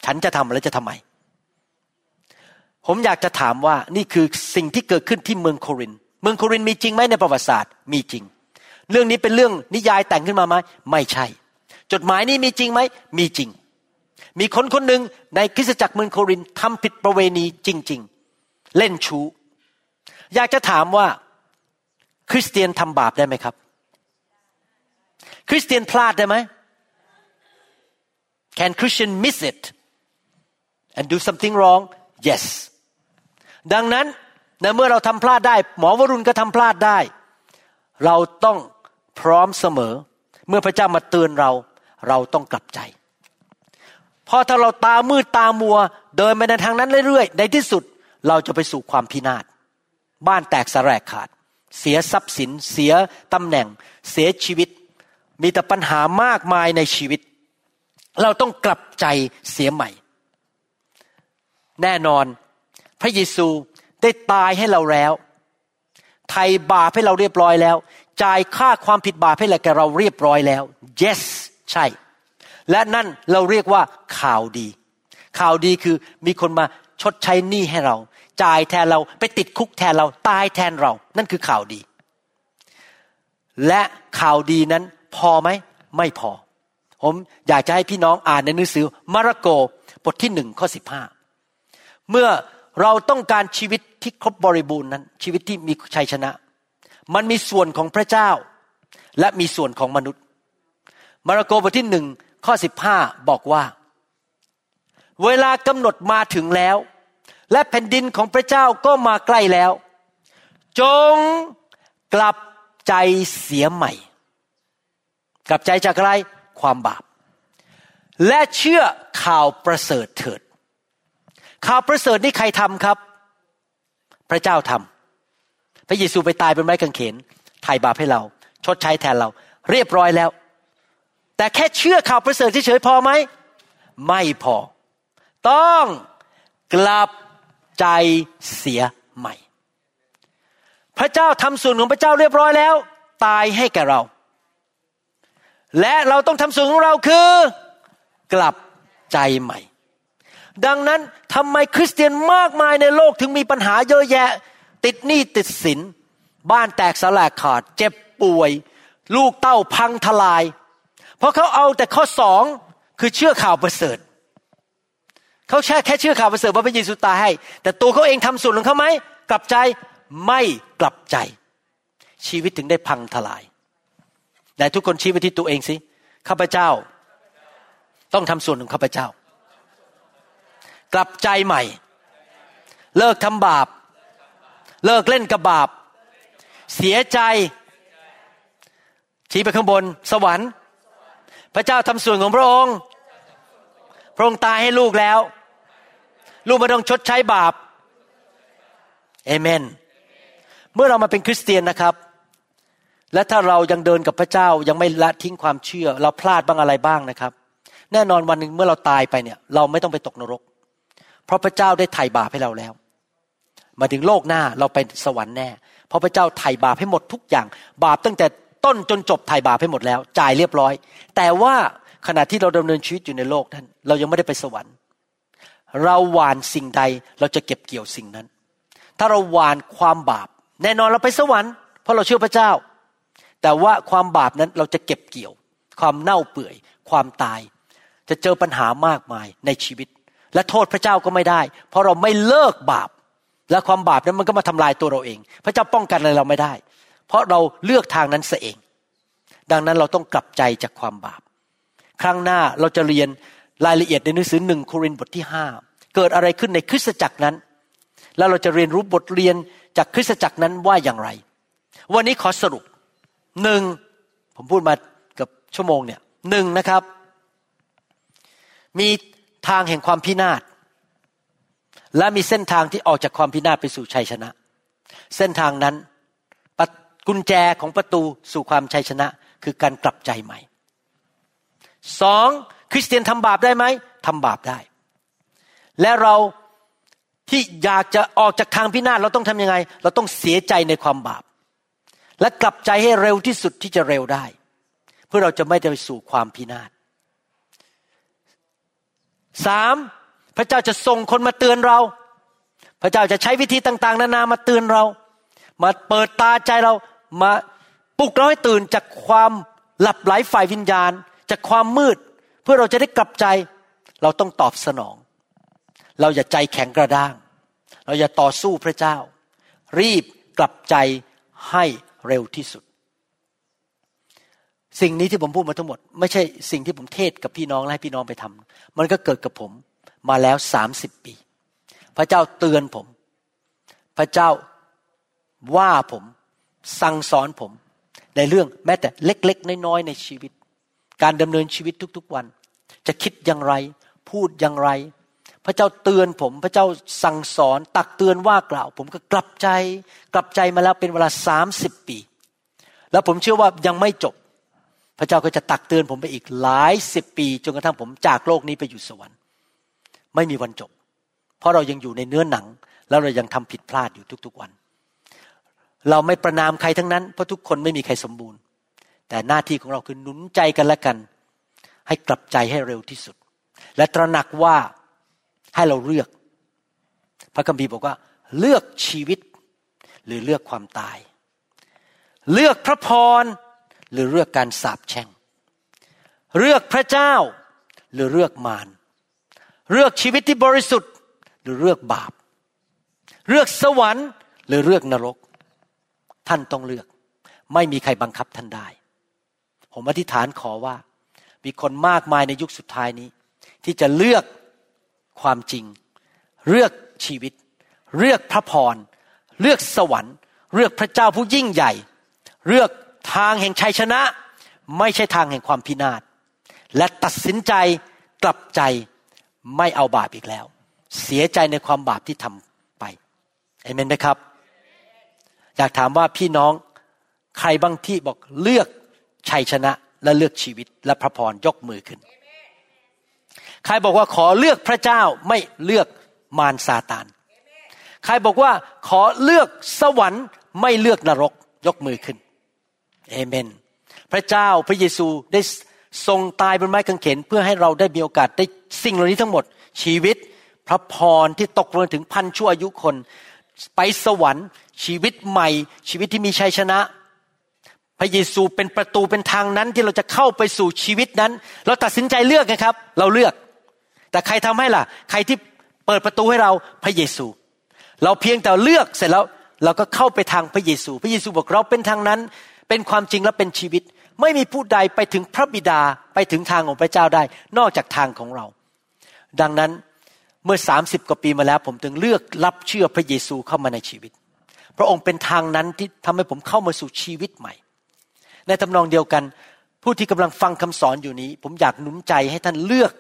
ฉันจะทำแล้วจะทำไม ผมอยากจะถามว่านี่คือสิ่งที่เกิดขึ้นที่เมืองโคริน เมืองโครินมีจริงไหมในประวัติศาสตร์ มีจริง เรื่องนี้เป็นเรื่องนิยายแต่งขึ้นมาไหมไม่ใช่ จดหมายนี้มีจริงไหมมีจริง มีคนคนหนึ่งในคริสตจักรเมืองโครินทำผิดประเวณีจริง ๆ เล่นชู้อยากจะถามว่าคริสเตียนทำบาปได้ไหมครับ คริสเตียนพลาดได้ไหม Can Christian miss it and do something wrong yes ดังนั้นในเมื่อเราทำพลาดได้ หมอวรุณก็ทำพลาดได้ เราต้องพร้อมเสมอ เมื่อพระเจ้ามาเตือนเรา เราต้องกลับใจ เพราะถ้าเราตามืดตามัว เดินไปในทางนั้นเรื่อยๆ ในที่สุดเราจะไปสู่ความพินาศ บ้านแตกสลายขาด เสียทรัพย์สิน เสียตำแหน่ง เสียชีวิต มีแต่ปัญหามากมายในชีวิต เราต้องกลับใจเสียใหม่ แน่นอน พระเยซูได้ตายให้เราแล้วไถ่บาปให้เราเรียบร้อยแล้ว จ่ายค่าความผิดบาปให้แก่เราเรียบร้อยแล้ว yes ใช่ และนั่นเราเรียกว่าข่าวดี ข่าวดีคือมีคนมาชดใช้หนี้ให้เรา จ่ายแทนเราไปติดคุกแทนเราตายแทนเรา นั่นคือข่าวดี และข่าวดีนั้น พอไหมไม่พอ ผมอยากจะให้พี่น้องอ่านในหนังสือมาระโกบทที่หนึ่งข้อสิบห้าเมื่อเราต้องการชีวิตที่ครบบริบูรณ์นั้น ชีวิตที่มีชัยชนะ มันมีส่วนของพระเจ้า และมีส่วนของมนุษย์ มาระโกบทที่หนึ่งข้อสิบห้าบอกว่า เวลากำหนดมาถึงแล้ว และแผ่นดินของพระเจ้าก็มาใกล้แล้ว จงกลับใจเสียใหม่ กลับใจจากอะไรความบาป และเชื่อข่าวประเสริฐเถิด ข่าวประเสริฐนี่ใครทำครับ พระเจ้าทำพระเยซูไปตายเป็นไม้กางเขนไถ่บาปให้เรา ชดใช้แทนเรา เรียบร้อยแล้ว แต่แค่เชื่อข่าวประเสริฐเฉยๆพอไหมไม่พอ ต้องกลับใจเสียใหม่ พระเจ้าทำส่วนของพระเจ้าเรียบร้อยแล้ว ตายให้แก่เรา และเราต้องทำส่วนของเราคือกลับใจใหม่ ดังนั้นทำไมคริสเตียนมากมายในโลกถึงมีปัญหาเยอะแยะ ติดหนี้ติดสิน บ้านแตกสลายขาด เจ็บป่วย ลูกเต้าพังทลาย เพราะเขาเอาแต่ข้อสองคือเชื่อข่าวประเสริฐเขาแค่แค่เชื่อข่าวประเสริฐว่าพระเยซูตายให้ แต่ตัวเขาเองทำส่วนของเขาไหมกลับใจไม่กลับใจ ชีวิตถึงได้พังทลาย แต่ทุกคนชี้ไปที่ตัวเองสิข้าพเจ้า ต้องทำส่วนของข้าพเจ้า กลับใจใหม่ เลิกทำบาป เลิกเล่นกับบาป เสียใจ ชี้ไปข้างบน สวรรค์ พระเจ้าทำส่วนของพระองค์ พระองค์ตายให้ลูกแล้ว ลูกไม่ต้องชดใช้บาปเอเมน เมื่อเรามาเป็นคริสเตียนนะครับ และถ้าเรายังเดินกับพระเจ้ายังไม่ละทิ้งความเชื่อ เราพลาดบ้างอะไรบ้างนะครับ แน่นอนวันหนึ่งเมื่อเราตายไปเนี่ย เราไม่ต้องไปตกนรก เพราะพระเจ้าได้ไถ่บาปให้เราแล้วมาถึงโลกหน้าเราไปสวรรค์แน่ เพราะพระเจ้าไถ่บาปให้หมดทุกอย่าง บาปตั้งแต่ต้นจนจบไถ่บาปให้หมดแล้ว จ่ายเรียบร้อย แต่ว่าขณะที่เราดำเนินชีวิตอยู่ในโลกนั้นเรายังไม่ได้ไปสวรรค์ เราหวานสิ่งใดเราจะเก็บเกี่ยวสิ่งนั้น ถ้าเราหวานความบาป แน่นอนเราไปสวรรค์เพราะเราเชื่อพระเจ้า แต่ว่าความบาปนั้นเราจะเก็บเกี่ยว ความเน่าเปื่อย ความตาย จะเจอปัญหามากมายในชีวิต และโทษพระเจ้าก็ไม่ได้ เพราะเราไม่เลิกบาป และความบาปนั้นมันก็มาทำลายตัวเราเอง พระเจ้าป้องกันอะไรเราไม่ได้ เพราะเราเลือกทางนั้นเสียเอง ดังนั้นเราต้องกลับใจจากความบาป ครั้งหน้าเราจะเรียนรายละเอียดในหนังสือหนึ่งโครินธ์บทที่ห้าเกิดอะไรขึ้นในคริสตจักรนั้น แล้วเราจะเรียนรู้บทเรียนจากคริสตจักรนั้นว่าอย่างไร วันนี้ขอสรุป หนึ่งผมพูดมาเกือบชั่วโมงเนี่ยหนึ่งนะครับ มีทางแห่งความพินาศและมีเส้นทางที่ออกจากความพินาศไปสู่ชัยชนะ เส้นทางนั้นกุญแจของประตูสู่ความชัยชนะ คือการกลับใจใหม่สองคริสเตียนทำบาปได้ไหมทำบาปได้ และเราที่อยากจะออกจากทางพินาศเราต้องทำยังไง เราต้องเสียใจในความบาป และกลับใจให้เร็วที่สุดที่จะเร็วได้ เพื่อเราจะไม่ได้ไปสู่ความพินาศสามพระเจ้าจะส่งคนมาเตือนเรา พระเจ้าจะใช้วิธีต่าง ๆ นานามาเตือนเรา มาเปิดตาใจเรามาปลุกเราให้ตื่นจากความหลับไหลฝ่ายวิญญาณ จากความมืด เพื่อเราจะได้กลับใจ เราต้องตอบสนอง เราอย่าใจแข็งกระด้าง เราอย่าต่อสู้พระเจ้า รีบกลับใจให้ เร็วที่สุด สิ่งนี้ที่ผมพูดมาทั้งหมด ไม่ใช่สิ่งที่ผมเทศกับพี่น้องและให้พี่น้องไปทำมันก็เกิดกับผมมาแล้วสามสิบปี พระเจ้าเตือนผม พระเจ้าว่าผมสั่งสอนผม ในเรื่องแม้แต่เล็ก ๆ น้อยๆในชีวิต การดำเนินชีวิตทุก ๆ วัน จะคิดอย่างไร พูดอย่างไร พระเจ้าเตือนผมพระเจ้าสั่งสอน ตักเตือนว่ากล่าว ผมก็กลับใจ กลับใจมาแล้วเป็นเวลาสามสิบปี แล้วผมเชื่อว่ายังไม่จบ พระเจ้าก็จะตักเตือนผมไปอีกหลายสิบปีจนกระทั่งผมจากโลกนี้ไปอยู่สวรรค์ ไม่มีวันจบ เพราะเรายังอยู่ในเนื้อหนัง แล้วเรายังทำผิดพลาดอยู่ทุกๆวัน เราไม่ประนามใครทั้งนั้นเพราะทุกคนไม่มีใครสมบูรณ์ แต่หน้าที่ของเราคือหนุนใจกันและกัน ให้กลับใจให้เร็วที่สุด และตระหนักว่า ให้เราเลือก พระคัมภีร์บอกว่า เลือกชีวิต หรือเลือกความตาย เลือกพระพรหรือเลือกการสาปแช่ง เลือกพระเจ้า หรือเลือกมารเลือกชีวิตที่บริสุทธิ์ หรือเลือกบาป เลือกสวรรค์ หรือเลือกนรก ท่านต้องเลือก ไม่มีใครบังคับท่านได้ ผมอธิษฐานขอว่า มีคนมากมายในยุคสุดท้ายนี้ ที่จะเลือก ความจริง เลือกชีวิต เลือกพระพร เลือกสวรรค์ เลือกพระเจ้าผู้ยิ่งใหญ่ เลือกทางแห่งชัยชนะ ไม่ใช่ทางแห่งความพินาศ และตัดสินใจกลับใจไม่เอาบาปอีกแล้ว เสียใจในความบาปที่ทำไปเอเมนไหมครับ อยากถามว่าพี่น้องใครบางที่บอกเลือกชัยชนะและเลือกชีวิตและพระพรยกมือขึ้น ใครบอกว่าขอเลือกพระเจ้าไม่เลือกมารซาตาน ใครบอกว่าขอเลือกสวรรค์ไม่เลือกนรกยกมือขึ้นเอเมน พระเจ้าพระเยซูได้ทรงตายบนไม้กางเขนเพื่อให้เราได้มีโอกาสได้สิ่งเหล่านี้ทั้งหมด ชีวิต พระพรที่ตกลงถึงพันชั่วอายุคน ไปสวรรค์ ชีวิตใหม่ ชีวิตที่มีชัยชนะ พระเยซูเป็นประตูเป็นทางนั้นที่เราจะเข้าไปสู่ชีวิตนั้น เราตัดสินใจเลือกนะครับ เราเลือก แต่ใครทำให้ล่ะ ใครที่เปิดประตูให้เราพระเยซู เราเพียงแต่เลือกเสร็จแล้วเราก็เข้าไปทางพระเยซู พระเยซูบอกเราเป็นทางนั้น เป็นความจริงและเป็นชีวิต ไม่มีผู้ใดไปถึงพระบิดาไปถึงทางของพระเจ้าได้ นอกจากทางของเรา ดังนั้นเมื่อสามสิบกว่าปีมาแล้ว ผมถึงเลือกรับเชื่อพระเยซูเข้ามาในชีวิต พระองค์เป็นทางนั้นที่ทำให้ผมเข้ามาสู่ชีวิตใหม่ ในทำนองเดียวกัน ผู้ที่กำลังฟังคำสอนอยู่นี้ ผมอยากหนุนใจให้ท่านเลือก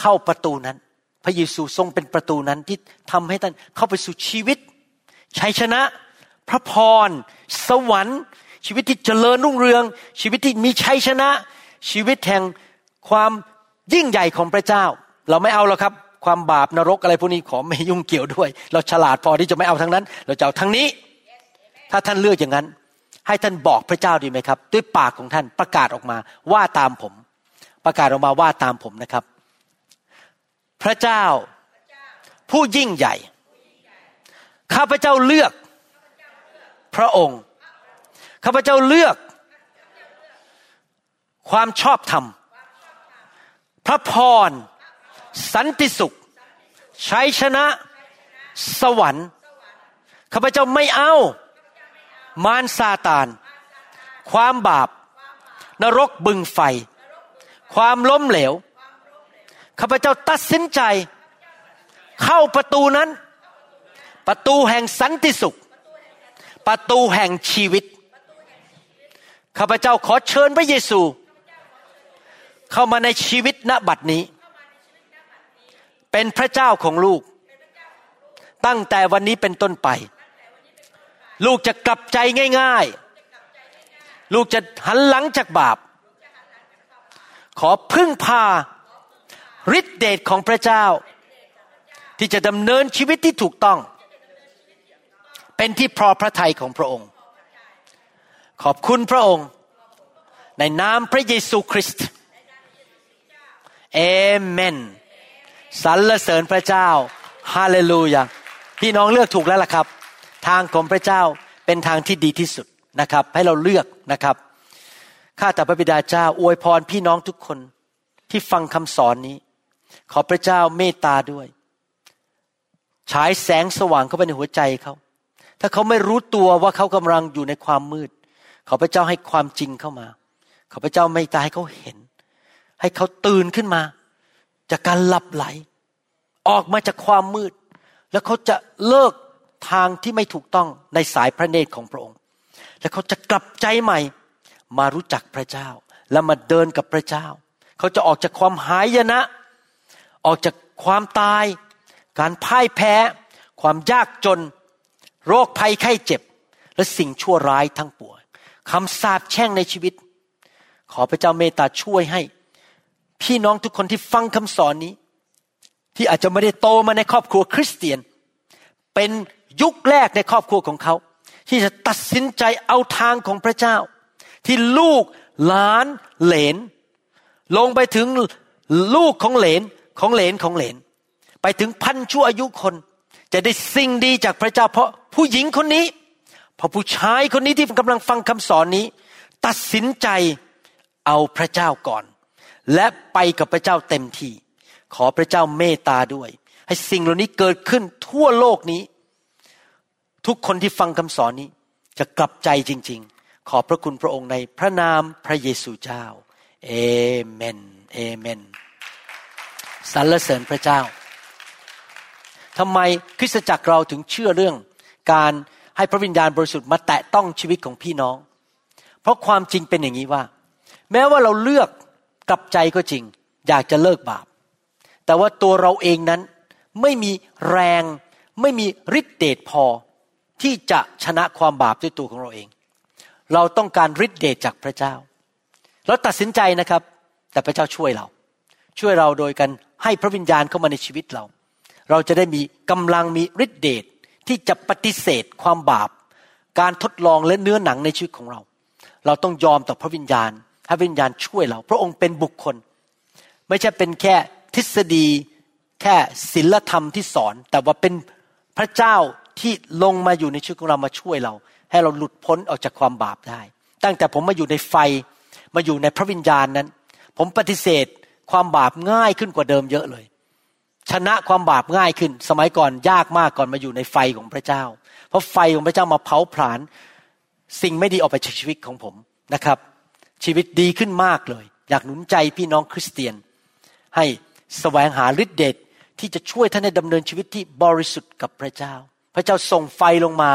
เข้าประตูนั้น พระเยซูทรงเป็นประตูนั้นที่ทำให้ท่านเข้าไปสู่ชีวิตชัยชนะ พระพร สวรรค์ ชีวิตที่เจริญรุ่งเรือง ชีวิตที่มีชัยชนะ ชีวิตแห่งความยิ่งใหญ่ของพระเจ้า เราไม่เอาหรอกครับ ความบาปนรกอะไรพวกนี้ขอไม่ยุ่งเกี่ยวด้วย เราฉลาดพอที่จะไม่เอาทั้งนั้น เราจะเอาทั้งนี้ ถ้าท่านเลือกอย่างนั้น ให้ท่านบอกพระเจ้าดีไหมครับ ด้วยปากของท่านประกาศออกมาว่าตามผม ประกาศออกมาว่าตามผมนะครับ พระเจ้า ผู้ยิ่งใหญ่ ข้าพเจ้าเลือก พระองค์ ข้าพเจ้าเลือก ความชอบธรรม พระพร สันติสุขชัยชนะ สวรรค์ ข้าพเจ้าไม่เอา มารซาตาน ความบาป นรกบึงไฟ ความล้มเหลว ข้าพเจ้าตัดสินใจ เข้าประตูนั้น ประตูแห่งสันติสุข ประตูแห่งชีวิต ข้าพเจ้าขอเชิญพระเยซู เข้ามาในชีวิตณบัดนี้ เป็นพระเจ้าของลูก ตั้งแต่วันนี้เป็นต้นไป ลูกจะกลับใจง่าย ๆ ลูกจะหันหลังจากบาป ขอพึ่งพา ฤทธิเดชของพระเจ้า ที่จะดำเนินชีวิตที่ถูกต้อง เป็นที่พอพระทัยของพระองค์ ขอบคุณพระองค์ ในนามพระเยซูคริสต์เอเมนสรรเสริญพระเจ้าฮาเลลูยาพี่น้องเลือกถูกแล้วล่ะครับ ทางของพระเจ้าเป็นทางที่ดีที่สุดนะครับ ให้เราเลือกนะครับข้าแต่พระบิดาเจ้าอวยพรพี่น้องทุกคนที่ฟังคำสอนนี้ ขอพระเจ้าเมตตาด้วย ฉายแสงสว่างเข้าไปในหัวใจเขา ถ้าเขาไม่รู้ตัวว่าเขากำลังอยู่ในความมืด ขอพระเจ้าให้ความจริงเข้ามา ขอพระเจ้าเมตตาให้เขาเห็น ให้เขาตื่นขึ้นมา จากการหลับไหล ออกมาจากความมืด แล้วเขาจะเลิกทางที่ไม่ถูกต้องในสายพระเนตรของพระองค์ และเขาจะกลับใจใหม่ มารู้จักพระเจ้า แล้วมาเดินกับพระเจ้า เขาจะออกจากความหายนะ ออกจากความตาย การพ่ายแพ้ ความยากจน โรคภัยไข้เจ็บ และสิ่งชั่วร้ายทั้งปวงคำสาปแช่งในชีวิต ขอพระเจ้าเมตตาช่วยให้ พี่น้องทุกคนที่ฟังคำสอนนี้ ที่อาจจะไม่ได้โตมาในครอบครัวคริสเตียน เป็นยุคแรกในครอบครัวของเขา ที่จะตัดสินใจเอาทางของพระเจ้า ที่ลูกหลานเหลน ลงไปถึงลูกของเหลน ของเหลนของเหลน ไปถึงพันชั่วอายุคน จะได้สิ่งดีจากพระเจ้าเพราะผู้หญิงคนนี้ เพราะผู้ชายคนนี้ที่กำลังฟังคำสอนนี้ ตัดสินใจเอาพระเจ้าก่อน และไปกับพระเจ้าเต็มที่ ขอพระเจ้าเมตตาด้วย ให้สิ่งเหล่านี้เกิดขึ้นทั่วโลกนี้ ทุกคนที่ฟังคำสอนนี้ จะกลับใจจริง ๆ ขอบพระคุณพระองค์ในพระนามพระเยซูเจ้าเอเมนเอเมน สรรเสริญพระเจ้าทำไมคริสตจักรเราถึงเชื่อเรื่อง การให้พระวิญญาณบริสุทธิ์มาแตะต้องชีวิตของพี่น้อง เพราะความจริงเป็นอย่างนี้ว่า แม้ว่าเราเลือกกลับใจก็จริง อยากจะเลิกบาป แต่ว่าตัวเราเองนั้นไม่มีแรงไม่มีฤทธิเดชพอที่จะชนะความบาปด้วยตัวของเราเอง เราต้องการฤทธิเดชจากพระเจ้า เราตัดสินใจนะครับ แต่พระเจ้าช่วยเรา ช่วยเราโดยการให้พระวิญญาณเข้ามาในชีวิตเรา เราจะได้มีกำลังมีฤทธิเดชที่จะปฏิเสธความบาป การทดลองและเนื้อหนังในชีวิตของเรา เราต้องยอมต่อพระวิญญาณให้วิญญาณช่วยเรา พระองค์เป็นบุคคล ไม่ใช่เป็นแค่ทฤษฎีแค่ศิลธรรมที่สอน แต่ว่าเป็นพระเจ้าที่ลงมาอยู่ในชีวิตของเรามาช่วยเรา ให้เราหลุดพ้นออกจากความบาปได้ ตั้งแต่ผมมาอยู่ในไฟมาอยู่ในพระวิญญาณนั้น ผมปฏิเสธ ความบาปง่ายขึ้นกว่าเดิมเยอะเลย ชนะความบาปง่ายขึ้น สมัยก่อนยากมากก่อนมาอยู่ในไฟของพระเจ้า เพราะไฟของพระเจ้ามาเผาผลาญสิ่งไม่ดีออกไปจากชีวิตของผมนะครับ ชีวิตดีขึ้นมากเลย อยากหนุนใจพี่น้องคริสเตียน ให้แสวงหาฤทธิเดชที่จะช่วยท่านในดำเนินชีวิตที่บริสุทธิ์กับพระเจ้า พระเจ้าส่งไฟลงมา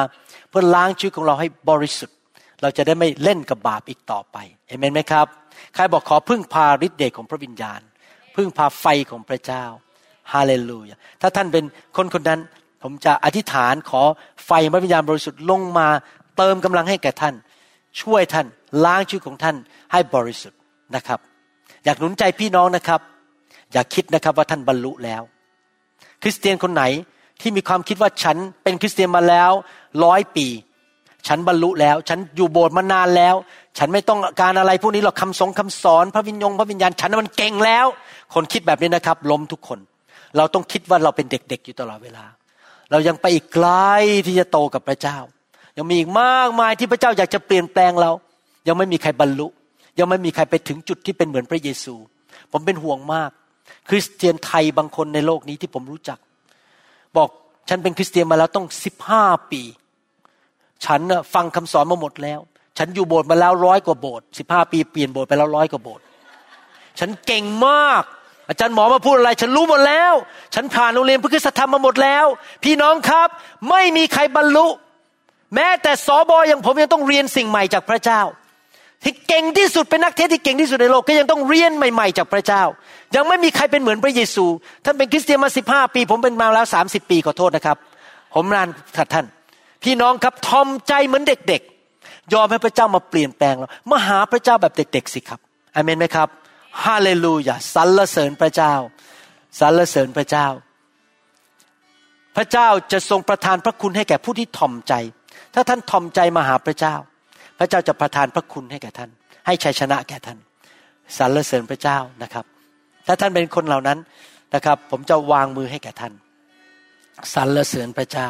เพื่อล้างชีวิตของเราให้บริสุทธิ์ เราจะได้ไม่เล่นกับบาปอีกต่อไปเอเมนไหมครับ ใครบอกขอพึ่งพาฤทธิ์เดชของพระวิญญาณ พึ่งพาไฟของพระเจ้าฮาเลลูยาถ้าท่านเป็นคนคนนั้น ผมจะอธิษฐานขอไฟพระวิญญาณบริสุทธิ์ลงมาเติมกำลังให้แก่ท่าน ช่วยท่านล้างชีวิตของท่านให้บริสุทธิ์นะครับ อยากหนุนใจพี่น้องนะครับ อย่าคิดนะครับว่าท่านบรรลุแล้ว คริสเตียนคนไหนที่มีความคิดว่าฉันเป็นคริสเตียนมาแล้วร้อยปี ฉันบรรลุแล้ว ฉันอยู่โบสถ์มานานแล้ว ฉันไม่ต้องการอะไรพวกนี้หรอกคำสงคำสอน พระวิญญงพระวิญญาณ ฉันมันเก่งแล้ว คนคิดแบบนี้นะครับ ล้มทุกคน เราต้องคิดว่าเราเป็นเด็กๆอยู่ตลอดเวลา เรายังไปอีกไกลที่จะโตกับพระเจ้า ยังมีอีกมากมายที่พระเจ้าอยากจะเปลี่ยนแปลงเรา ยังไม่มีใครบรรลุ ยังไม่มีใครไปถึงจุดที่เป็นเหมือนพระเยซู ผมเป็นห่วงมาก คริสเตียนไทยบางคนในโลกนี้ที่ผมรู้จัก บอกฉันเป็นคริสเตียนมาแล้วต้องสิบห้าปี ฉันฟังคำสอนมาหมดแล้ว ฉันอยู่โบสถ์มาแล้วร้อยกว่าโบสถ์สิบห้าปีเปลี่ยนโบสถ์ไปแล้วร้อยกว่าโบสถ์ฉันเก่งมาก อาจารย์หมอมาพูดอะไร ฉันรู้หมดแล้ว ฉันผ่านโรงเรียนพระคุณธรรมมาหมดแล้ว พี่น้องครับ ไม่มีใครบรรลุ แม้แต่สอบออย่างผมยังต้องเรียนสิ่งใหม่จากพระเจ้า ที่เก่งที่สุดเป็นนักเทศที่เก่งที่สุดในโลกก็ยังต้องเรียนใหม่ ๆ จากพระเจ้า ยังไม่มีใครเป็นเหมือนพระเยซู ท่านเป็นคริสเตียนมาสิบห้าปี ผมเป็นมาแล้วสามสิบปีขอโทษนะครับ ผมนานขัดท่าน พี่น้องครับทอมใจเหมือนเด็กๆ ยอมให้พระเจ้ามาเปลี่ยนแปลงเรามาหาพระเจ้าแบบเด็ก ๆ สิครับอเมนไหมครับฮาเลลูยาสรรเสริญพระเจ้าสรรเสริญพระเจ้า พระเจ้าจะทรงประทานพระคุณให้แก่ผู้ที่ทอมใจ ถ้าท่านทอมใจมาหาพระเจ้า พระเจ้าจะประทานพระคุณให้แก่ท่าน ให้ชัยชนะแก่ท่านสรรเสริญพระเจ้านะครับ ถ้าท่านเป็นคนเหล่านั้นนะครับ ผมจะวางมือให้แก่ท่านสรรเสริญพระเจ้า